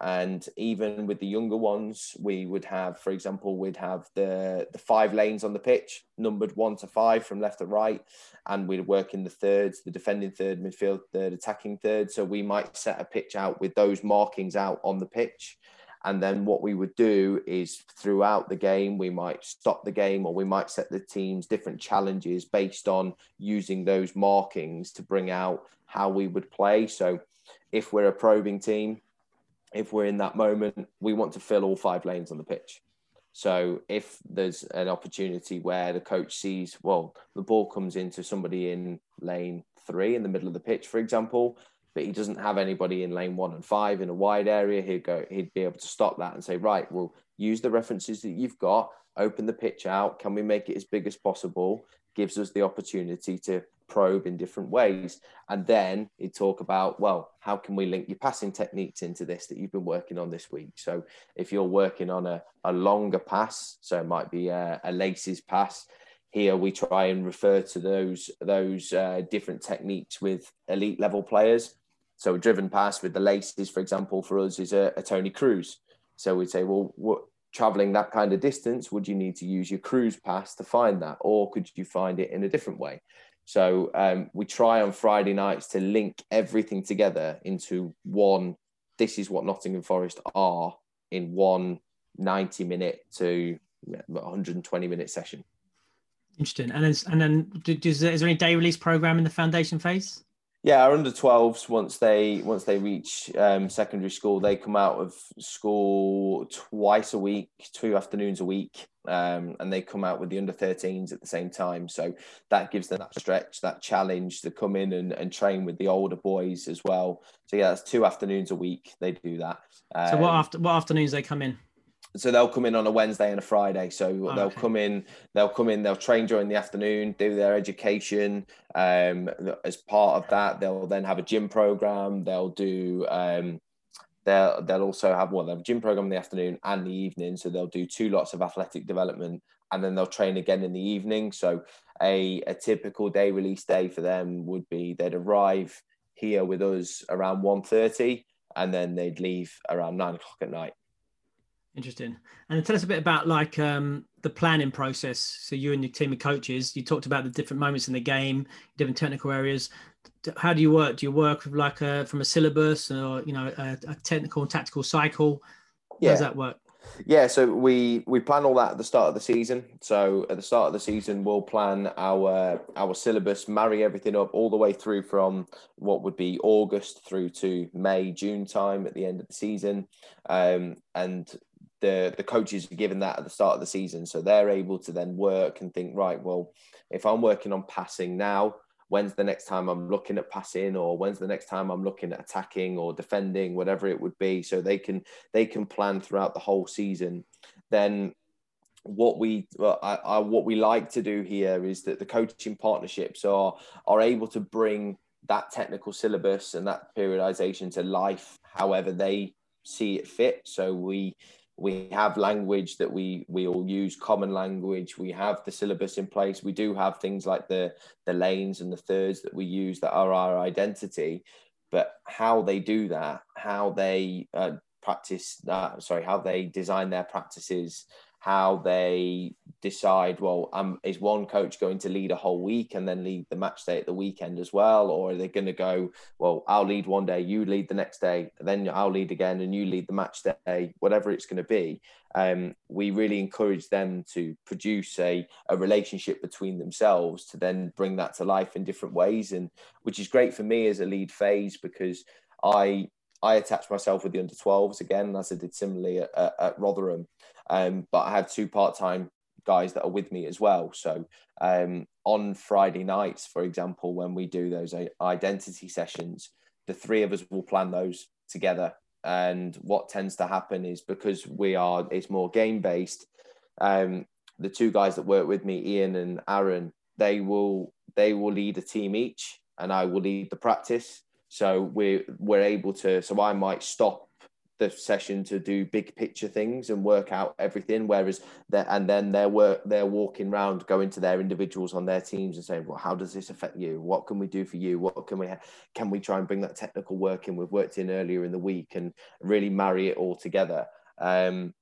And even with the younger ones we would have for example we'd have the the five lanes on the pitch numbered one to five from left to right. And we'd work in the thirds the defending third midfield third attacking third. So we might set a pitch out with those markings out on the pitch and then what we would do is throughout the game, we might stop the game or we might set the teams different challenges based on using those markings to bring out how we would play. So if we're a probing team, if we're in that moment, we want to fill all five lanes on the pitch. So if there's an opportunity where the coach sees, well, the ball comes into somebody in lane three in the middle of the pitch, for example, but he doesn't have anybody in lane one and five in a wide area, he'd go, he'd be able to stop that and say, right, well, use the references that you've got, open the pitch out. Can we make it as big as possible? Gives us the opportunity to probe in different ways. And then he'd talk about, well, how can we link your passing techniques into this that you've been working on this week? So if you're working on a, a longer pass, so it might be a, a laces pass, here we try and refer to those those uh, different techniques with elite level players. So a driven pass with the laces, for example, for us is a, a Toni Kroos. So we'd say, well, what, traveling that kind of distance, would you need to use your Kroos pass to find that, or could you find it in a different way? So um, we try on Friday nights to link everything together into one. This is what Nottingham Forest are in one 90 minute to 120 minute session. Interesting. And then, and then, is there any day release program in the foundation phase? Yeah, our under 12s once they once they reach um, secondary school, they come out of school twice a week, two afternoons a week, um, and they come out with the under 13s at the same time. So that gives them that stretch, that challenge to come in and, and train with the older boys as well. So yeah, that's two afternoons a week. They do that. Um, so what um, after what afternoons they come in? So they'll come in on a Wednesday and a Friday. So oh, they'll okay. come in, they'll come in, they'll train during the afternoon, do their education. Um, as part of that, they'll then have a gym program. They'll do, um, they'll they'll also have well, they have a gym program in the afternoon and the evening. So they'll do two lots of athletic development, and then they'll train again in the evening. So a a typical day release day for them would be they'd arrive here with us around 1.30 and then they'd leave around nine o'clock at night. Interesting. And tell us a bit about like um, the planning process. So you and your team of coaches, you talked about the different moments in the game, different technical areas. How do you work? Do you work with like a, from a syllabus or you know a, a technical and tactical cycle? How yeah. does that work? Yeah, so we we plan all that at the start of the season. So at the start of the season, we'll plan our our syllabus, marry everything up all the way through from what would be August through to May, June time at the end of the season, um, and the the coaches are given that at the start of the season, so they're able to then work and think, right, well, if I'm working on passing now, when's the next time I'm looking at passing, or when's the next time I'm looking at attacking or defending, whatever it would be, so they can they can plan throughout the whole season. Then what we well, I, I, what we like to do here is that the coaching partnerships are are able to bring that technical syllabus and that periodization to life however they see it fit so we we have language that we we all use common language. We have the syllabus in place. We do have things like the the lanes and the thirds that we use that are our identity. But how they do that how they uh, practice uh, sorry how they design their practices how they decide well um, is one coach going to lead a whole week and then lead the match day at the weekend as well? Or are they going to go well i'll lead one day you lead the next day then i'll lead again and you lead the match day whatever it's going to be. Um, we really encourage them to produce a, a relationship between themselves to then bring that to life in different ways. And which is great for me as a lead phase because i I attached myself with the under 12s again, as I did similarly at, at Rotherham. Um, but I have two part time guys that are with me as well. So um, on Friday nights, for example, when we do those identity sessions, the three of us will plan those together. And what tends to happen is because we are, it's more game based. Um, the two guys that work with me, Ian and Aaron, they will they will lead a team each, and I will lead the practice. So we're we're able to. So I might stop the session to do big picture things and work out everything whereas that and then they're work they're walking around going to their individuals on their teams and saying well how does this affect you? What can we do for you? What can we can we try and bring that technical work in? We've worked in earlier in the week and really marry it all together. Um,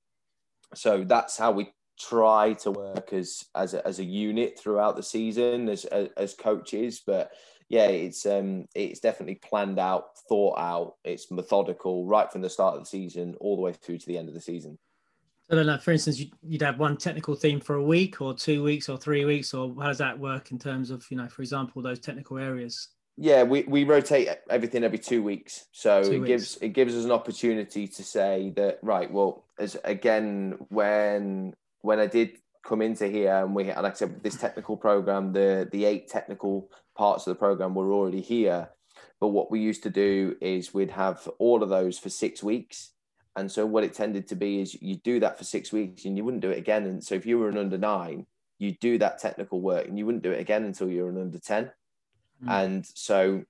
so that's how we try to work as as a, as a unit throughout the season as, as, as coaches but yeah, it's um, it's definitely planned out, thought out. It's methodical right from the start of the season all the way through to the end of the season. So then, like, for instance, you'd have one technical theme for a week, or two weeks, or three weeks, or how does that work in terms of, you know, for example, those technical areas? Yeah, we, we rotate everything every two weeks, so two it weeks. gives it gives us an opportunity to say that right. Well, as again, when when I did come into here and we like I said this technical program the the eight technical parts of the program were already here. But what we used to do is we'd have all of those for six weeks. And so what it tended to be is you do that for six weeks and you wouldn't do it again. And so if you were an under nine you do that technical work and you wouldn't do it again until you're an under 10 mm. and so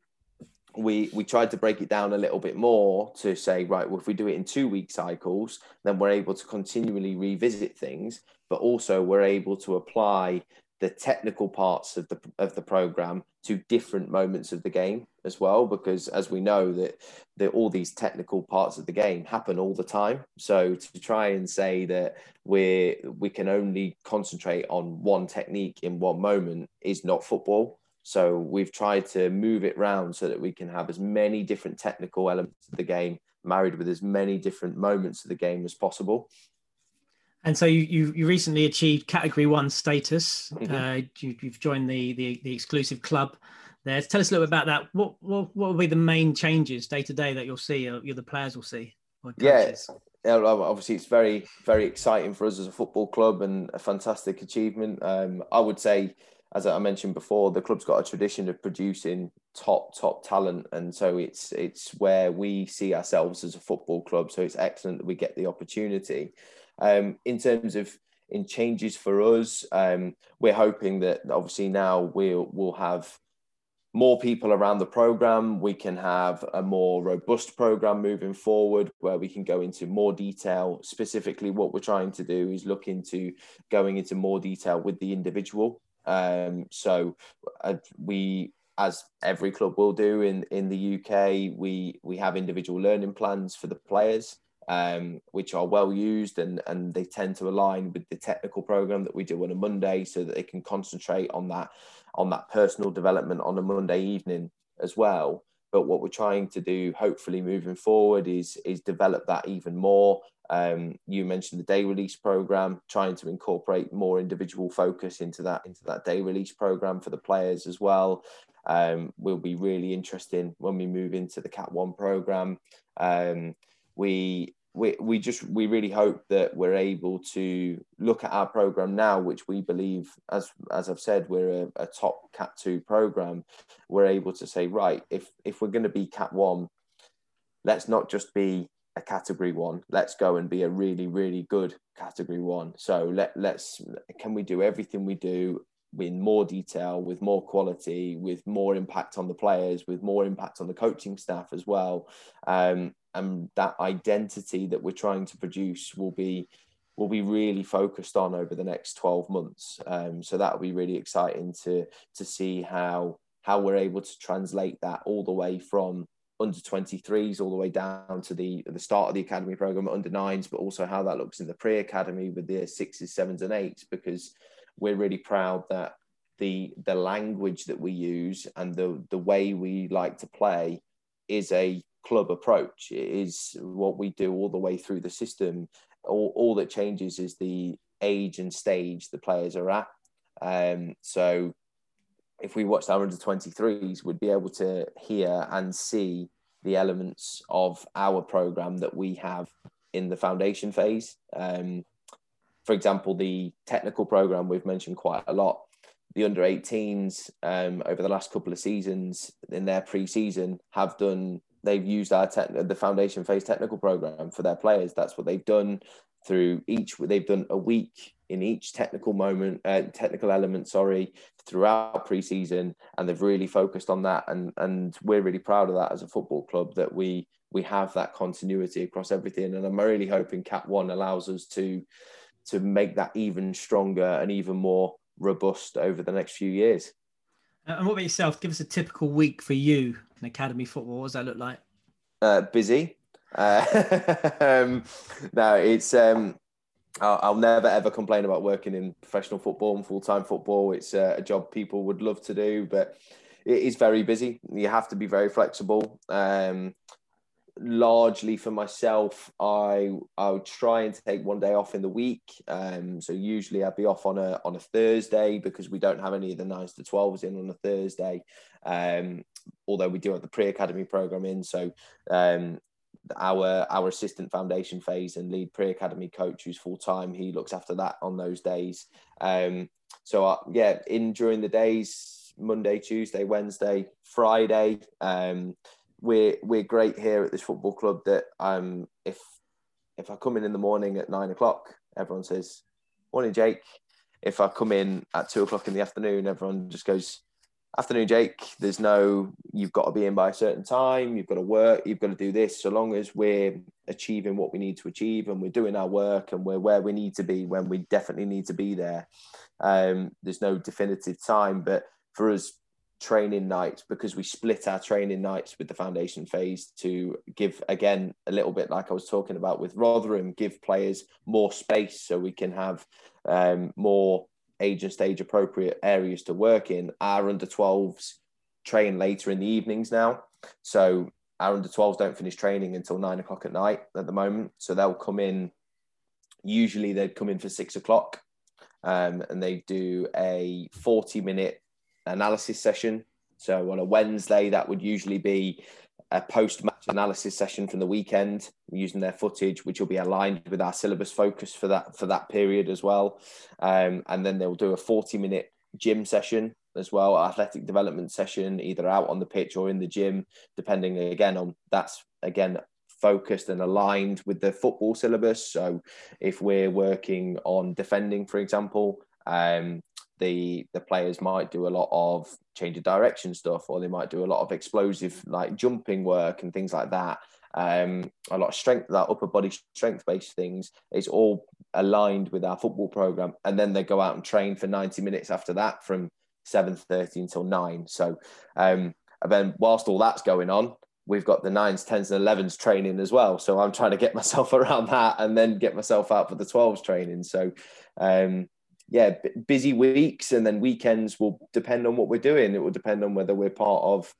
we we tried to break it down a little bit more to say right well if we do it in two week cycles then we're able to continually revisit things but also we're able to apply the technical parts of the of the program to different moments of the game as well because as we know that that all these technical parts of the game happen all the time. So to try and say that we we can only concentrate on one technique in one moment is not football. So we've tried to move it around so that we can have as many different technical elements of the game married with as many different moments of the game as possible and so you, you, you recently achieved Category One status. Mm-hmm. Uh, you, have joined the, the, the exclusive club there. Tell us a little bit about that. What what, what will be the main changes day to day that you'll see, or the players will see? Yeah, obviously it's very very exciting for us as a football club and a fantastic achievement. Um, I would say, as I mentioned before, the club's got a tradition of producing top top talent, and so it's it's where we see ourselves as a football club. So it's excellent that we get the opportunity. Um, in terms of in changes for us, um, we're hoping that obviously now we'll we'll have more people around the program. We can have a more robust program moving forward where we can go into more detail. Specifically, what we're trying to do is look into going into more detail with the individual. Um, so uh, we, as every club will do in, in the UK, we we have individual learning plans for the players. Um, which are well used and, and they tend to align with the technical program that we do on a Monday so that they can concentrate on that on that personal development on a Monday evening as well. But what we're trying to do, hopefully moving forward, is is develop that even more. Um, you mentioned the day release program, trying to incorporate more individual focus into that into that day release program for the players as well. Um, will be really interesting when we move into the Cat One program. Um, we we, we just we really hope that we're able to look at our program now which we believe as as i've said we're a, a top cat 2 program we're able to say right if if we're going to be cat 1 let's not just be a category 1 let's go and be a really really good category 1 so let let's can we do everything we do in more detail, with more quality, with more impact on the players, with more impact on the coaching staff as well. Um, and that identity that we're trying to produce will be will be really focused on over the next 12 months. Um, so that'll be really exciting to to see how how we're able to translate that all the way from under 23s all the way down to the the start of the academy program under nines, but also how that looks in the pre-academy with the sixes, sevens, and eights, because we're really proud that the the language that we use and the the way we like to play is a club approach. It is what we do all the way through the system. All, all that changes is the age and stage the players are at. Um, so if we watched our under 23s, we'd be able to hear and see the elements of our program that we have in the foundation phase. Um, for example, the technical program we've mentioned quite a lot. The under 18s um, over the last couple of seasons in their pre-season have done. They've used our tech, the foundation phase technical program for their players. That's what they've done through each. They've done a week in each technical moment, uh, technical element. Sorry, throughout pre-season, and they've really focused on that. And and we're really proud of that as a football club that we we have that continuity across everything. And I'm really hoping Cat One allows us to to make that even stronger and even more robust over the next few years. And what about yourself? Give us a typical week for you in academy football. What does that look like? Uh, busy. Uh, um, no, it's. Um, I'll, I'll, never ever complain about working in professional football and full time football. It's a, a job people would love to do, but it is very busy. You have to be very flexible. Um, largely for myself, I I would try and take one day off in the week. Um, so usually I'd be off on a on a Thursday because we don't have any of the nines to twelves in on a Thursday. Um, although we do have the pre academy program in, so um, our our assistant foundation phase and lead pre academy coach who's full time, he looks after that on those days. Um, so uh, yeah, in during the days Monday, Tuesday, Wednesday, Friday. We're we're great here at this football club that um if if I come in in the morning at nine o'clock, everyone says, "Morning, Jake." If I come in at two o'clock in the afternoon, everyone just goes, "Afternoon, Jake." There's no you've got to be in by a certain time. You've got to work. You've got to do this. So long as we're achieving what we need to achieve and we're doing our work and we're where we need to be when we definitely need to be there. Um, there's no definitive time, but for us training nights because we split our training nights with the foundation phase to give again a little bit like I was talking about with Rotherham, give players more space so we can have um, more age and stage appropriate areas to work in. Our under 12s train later in the evenings now, so our under 12s don't finish training until nine o'clock at night at the moment. So they'll come in. Usually they'd come in for six o'clock, um, and they do a 40 minute analysis session So on a Wednesday, that would usually be a post match analysis session from the weekend using their footage, which will be aligned with our syllabus focus for that for that period as well. Um, and then they'll do a 40 minute gym session as well, athletic development session, either out on the pitch or in the gym, depending again on that's again focused and aligned with the football syllabus. So if we're working on defending, for example, um, the the players might do a lot of change of direction stuff, or they might do a lot of explosive like jumping work and things like that. Um, a lot of strength, that upper body strength based things. It's all aligned with our football program, and then they go out and train for ninety minutes after that from seven thirty until nine. So, um, and then whilst all that's going on, we've got the nines, tens, and elevens training as well. So I'm trying to get myself around that, and then get myself out for the twelves training. So, um, yeah, busy weeks and then weekends will depend on what we're doing. It will depend on whether we're part of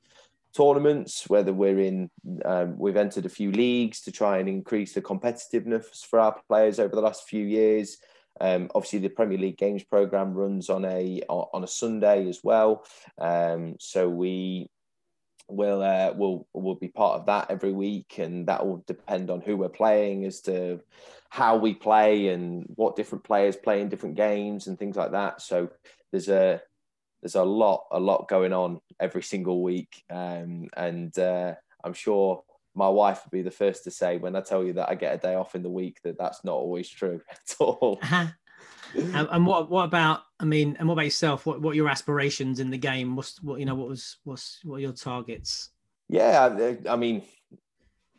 tournaments, whether we're in, um, we've entered a few leagues to try and increase the competitiveness for our players over the last few years. Um, obviously, the Premier League games program runs on a on a Sunday as well, um, so we will uh, will will be part of that every week, and that will depend on who we're playing as to how we play and what different players play in different games and things like that. So there's a there's a lot a lot going on every single week, um, and uh, I'm sure my wife would be the first to say when I tell you that I get a day off in the week that that's not always true at all. Uh-huh. and, and, what what about I mean, and what about yourself? What what your aspirations in the game? What's what you know? What was what's what your targets? Yeah, I, I mean,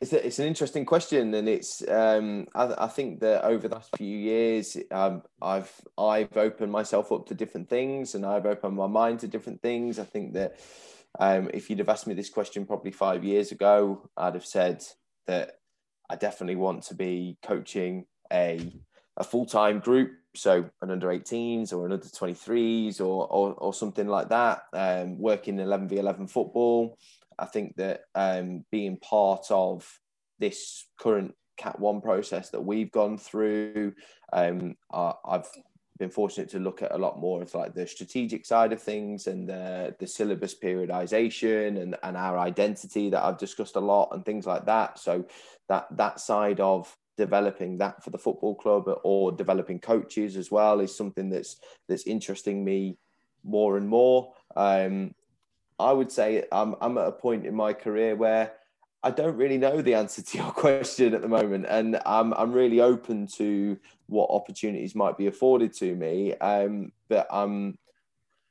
it's, a, it's an interesting question, and it's um, I, I, think that over the last few years, um, I've I've opened myself up to different things, and I've opened my mind to different things. I think that um, if you'd have asked me this question probably five years ago, I'd have said that I definitely want to be coaching a a full time group, so an under 18s or an under 23s or, or, or something like that, um, working 11 v 11 football. I think that um, being part of this current Cat One process that we've gone through, um, I, I've been fortunate to look at a lot more of like the strategic side of things and the, the syllabus periodization and, and our identity that I've discussed a lot and things like that. So that that side of developing that for the football club or developing coaches as well is something that's that's interesting me more and more. Um, I would say I'm, I'm at a point in my career where I don't really know the answer to your question at the moment, and I'm I'm really open to what opportunities might be afforded to me. Um, but I'm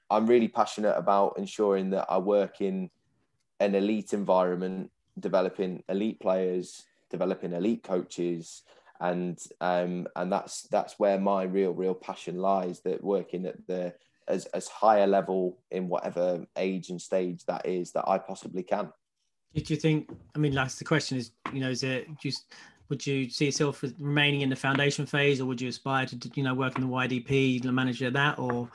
I'm really passionate about ensuring that I work in an elite environment, developing elite players, developing elite coaches, and um, and that's that's where my real real passion lies. That working at the as as higher level in whatever age and stage that is that I possibly can. Do you think? I mean, that's the question. Is you know, is it just would you see yourself remaining in the foundation phase, or would you aspire to you know work in the YDP, the manager of that, or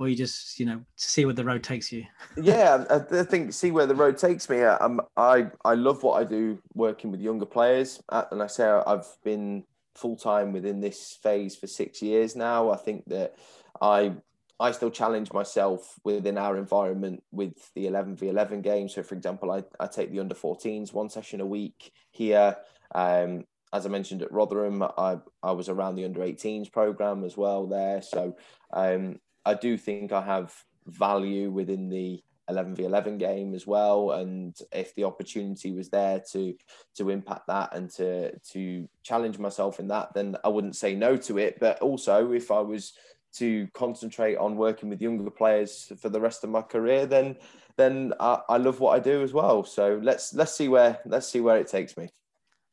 or you just you know see where the road takes you? yeah, I think see where the road takes me. Um, I I love what I do working with younger players, uh, and I say I've been full time within this phase for six years now. I think that I I still challenge myself within our environment with the 11 v 11 game. So, for example, I, I take the under 14s one session a week here. Um, as I mentioned at Rotherham, I, I was around the under 18s program as well there. So, um, I do think I have value within the 11 v 11 game as well and if the opportunity was there to to impact that and to to challenge myself in that then I wouldn't say no to it but also if I was to concentrate on working with younger players for the rest of my career, then then I, I love what I do as well. So let's let's see where let's see where it takes me.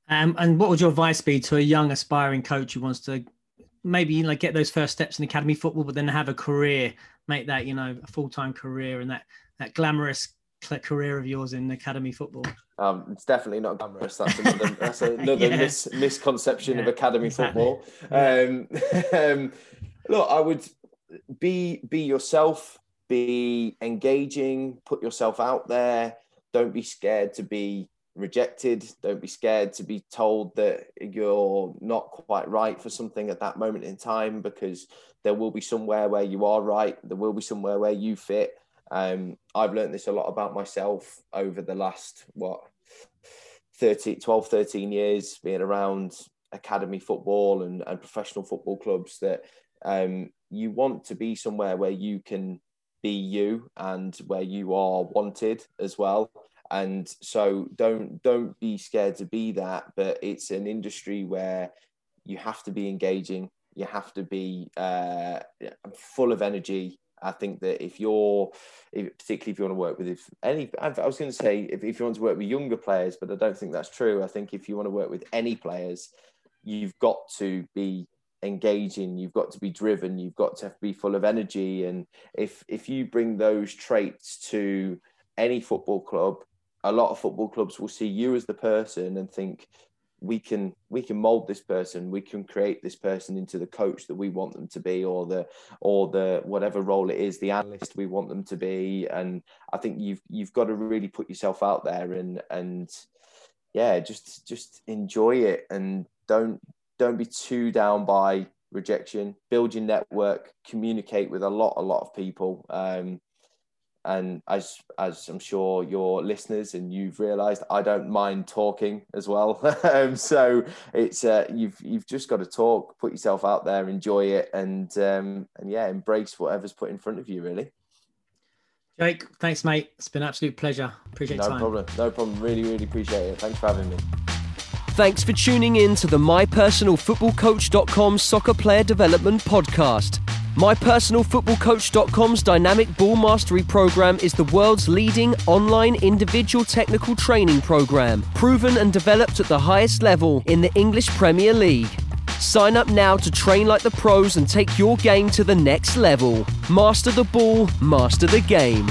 Um, and what would your advice be to a young aspiring coach who wants to maybe you know get those first steps in academy football, but then have a career, make that you know a full time career and that that glamorous career of yours in academy football? Um, it's definitely not glamorous. That's another, that's another yeah. mis- misconception yeah, of academy exactly. football. Yeah. Um, um, look, I would be be yourself, be engaging, put yourself out there. Don't be scared to be rejected. Don't be scared to be told that you're not quite right for something at that moment in time because there will be somewhere where you are right. There will be somewhere where you fit. Um, I've learned this a lot about myself over the last, what, 30, 12, 13 years being around academy football and, and professional football clubs that um, you want to be somewhere where you can be you and where you are wanted as well and so don't don't be scared to be that but it's an industry where you have to be engaging. You have to be uh, full of energy. I think that if you're, if, particularly if you want to work with if any, I was going to say if, if you want to work with younger players, but I don't think that's true. I think if you want to work with any players, you've got to be engaging. You've got to be driven. You've got to be full of energy. And if if you bring those traits to any football club a lot of football clubs will see you as the person and think we can we can mold this person. We can create this person into the coach that we want them to be or the or the whatever role it is the analyst we want them to be. And i think you've you've got to really put yourself out there and and yeah just just enjoy it and don't don't be too down by rejection. Build your network. Communicate with a lot a lot of people. Um and as as I'm sure your listeners and you've realised, I don't mind talking as well. um, so it's uh, you've you've just got to talk, put yourself out there, enjoy it, and um, and yeah, embrace whatever's put in front of you. Really. Jake, thanks, mate. It's been an absolute pleasure. Appreciate no time. problem. No problem. Really, really appreciate it. Thanks for having me. Thanks for tuning in to the MyPersonalFootballCoach.com Soccer Player Development Podcast. MyPersonalFootballCoach.com's Dynamic Ball Mastery program is the world's leading online individual technical training program, proven and developed at the highest level in the English Premier League. Sign up now to train like the pros and take your game to the next level. Master the ball, master the game.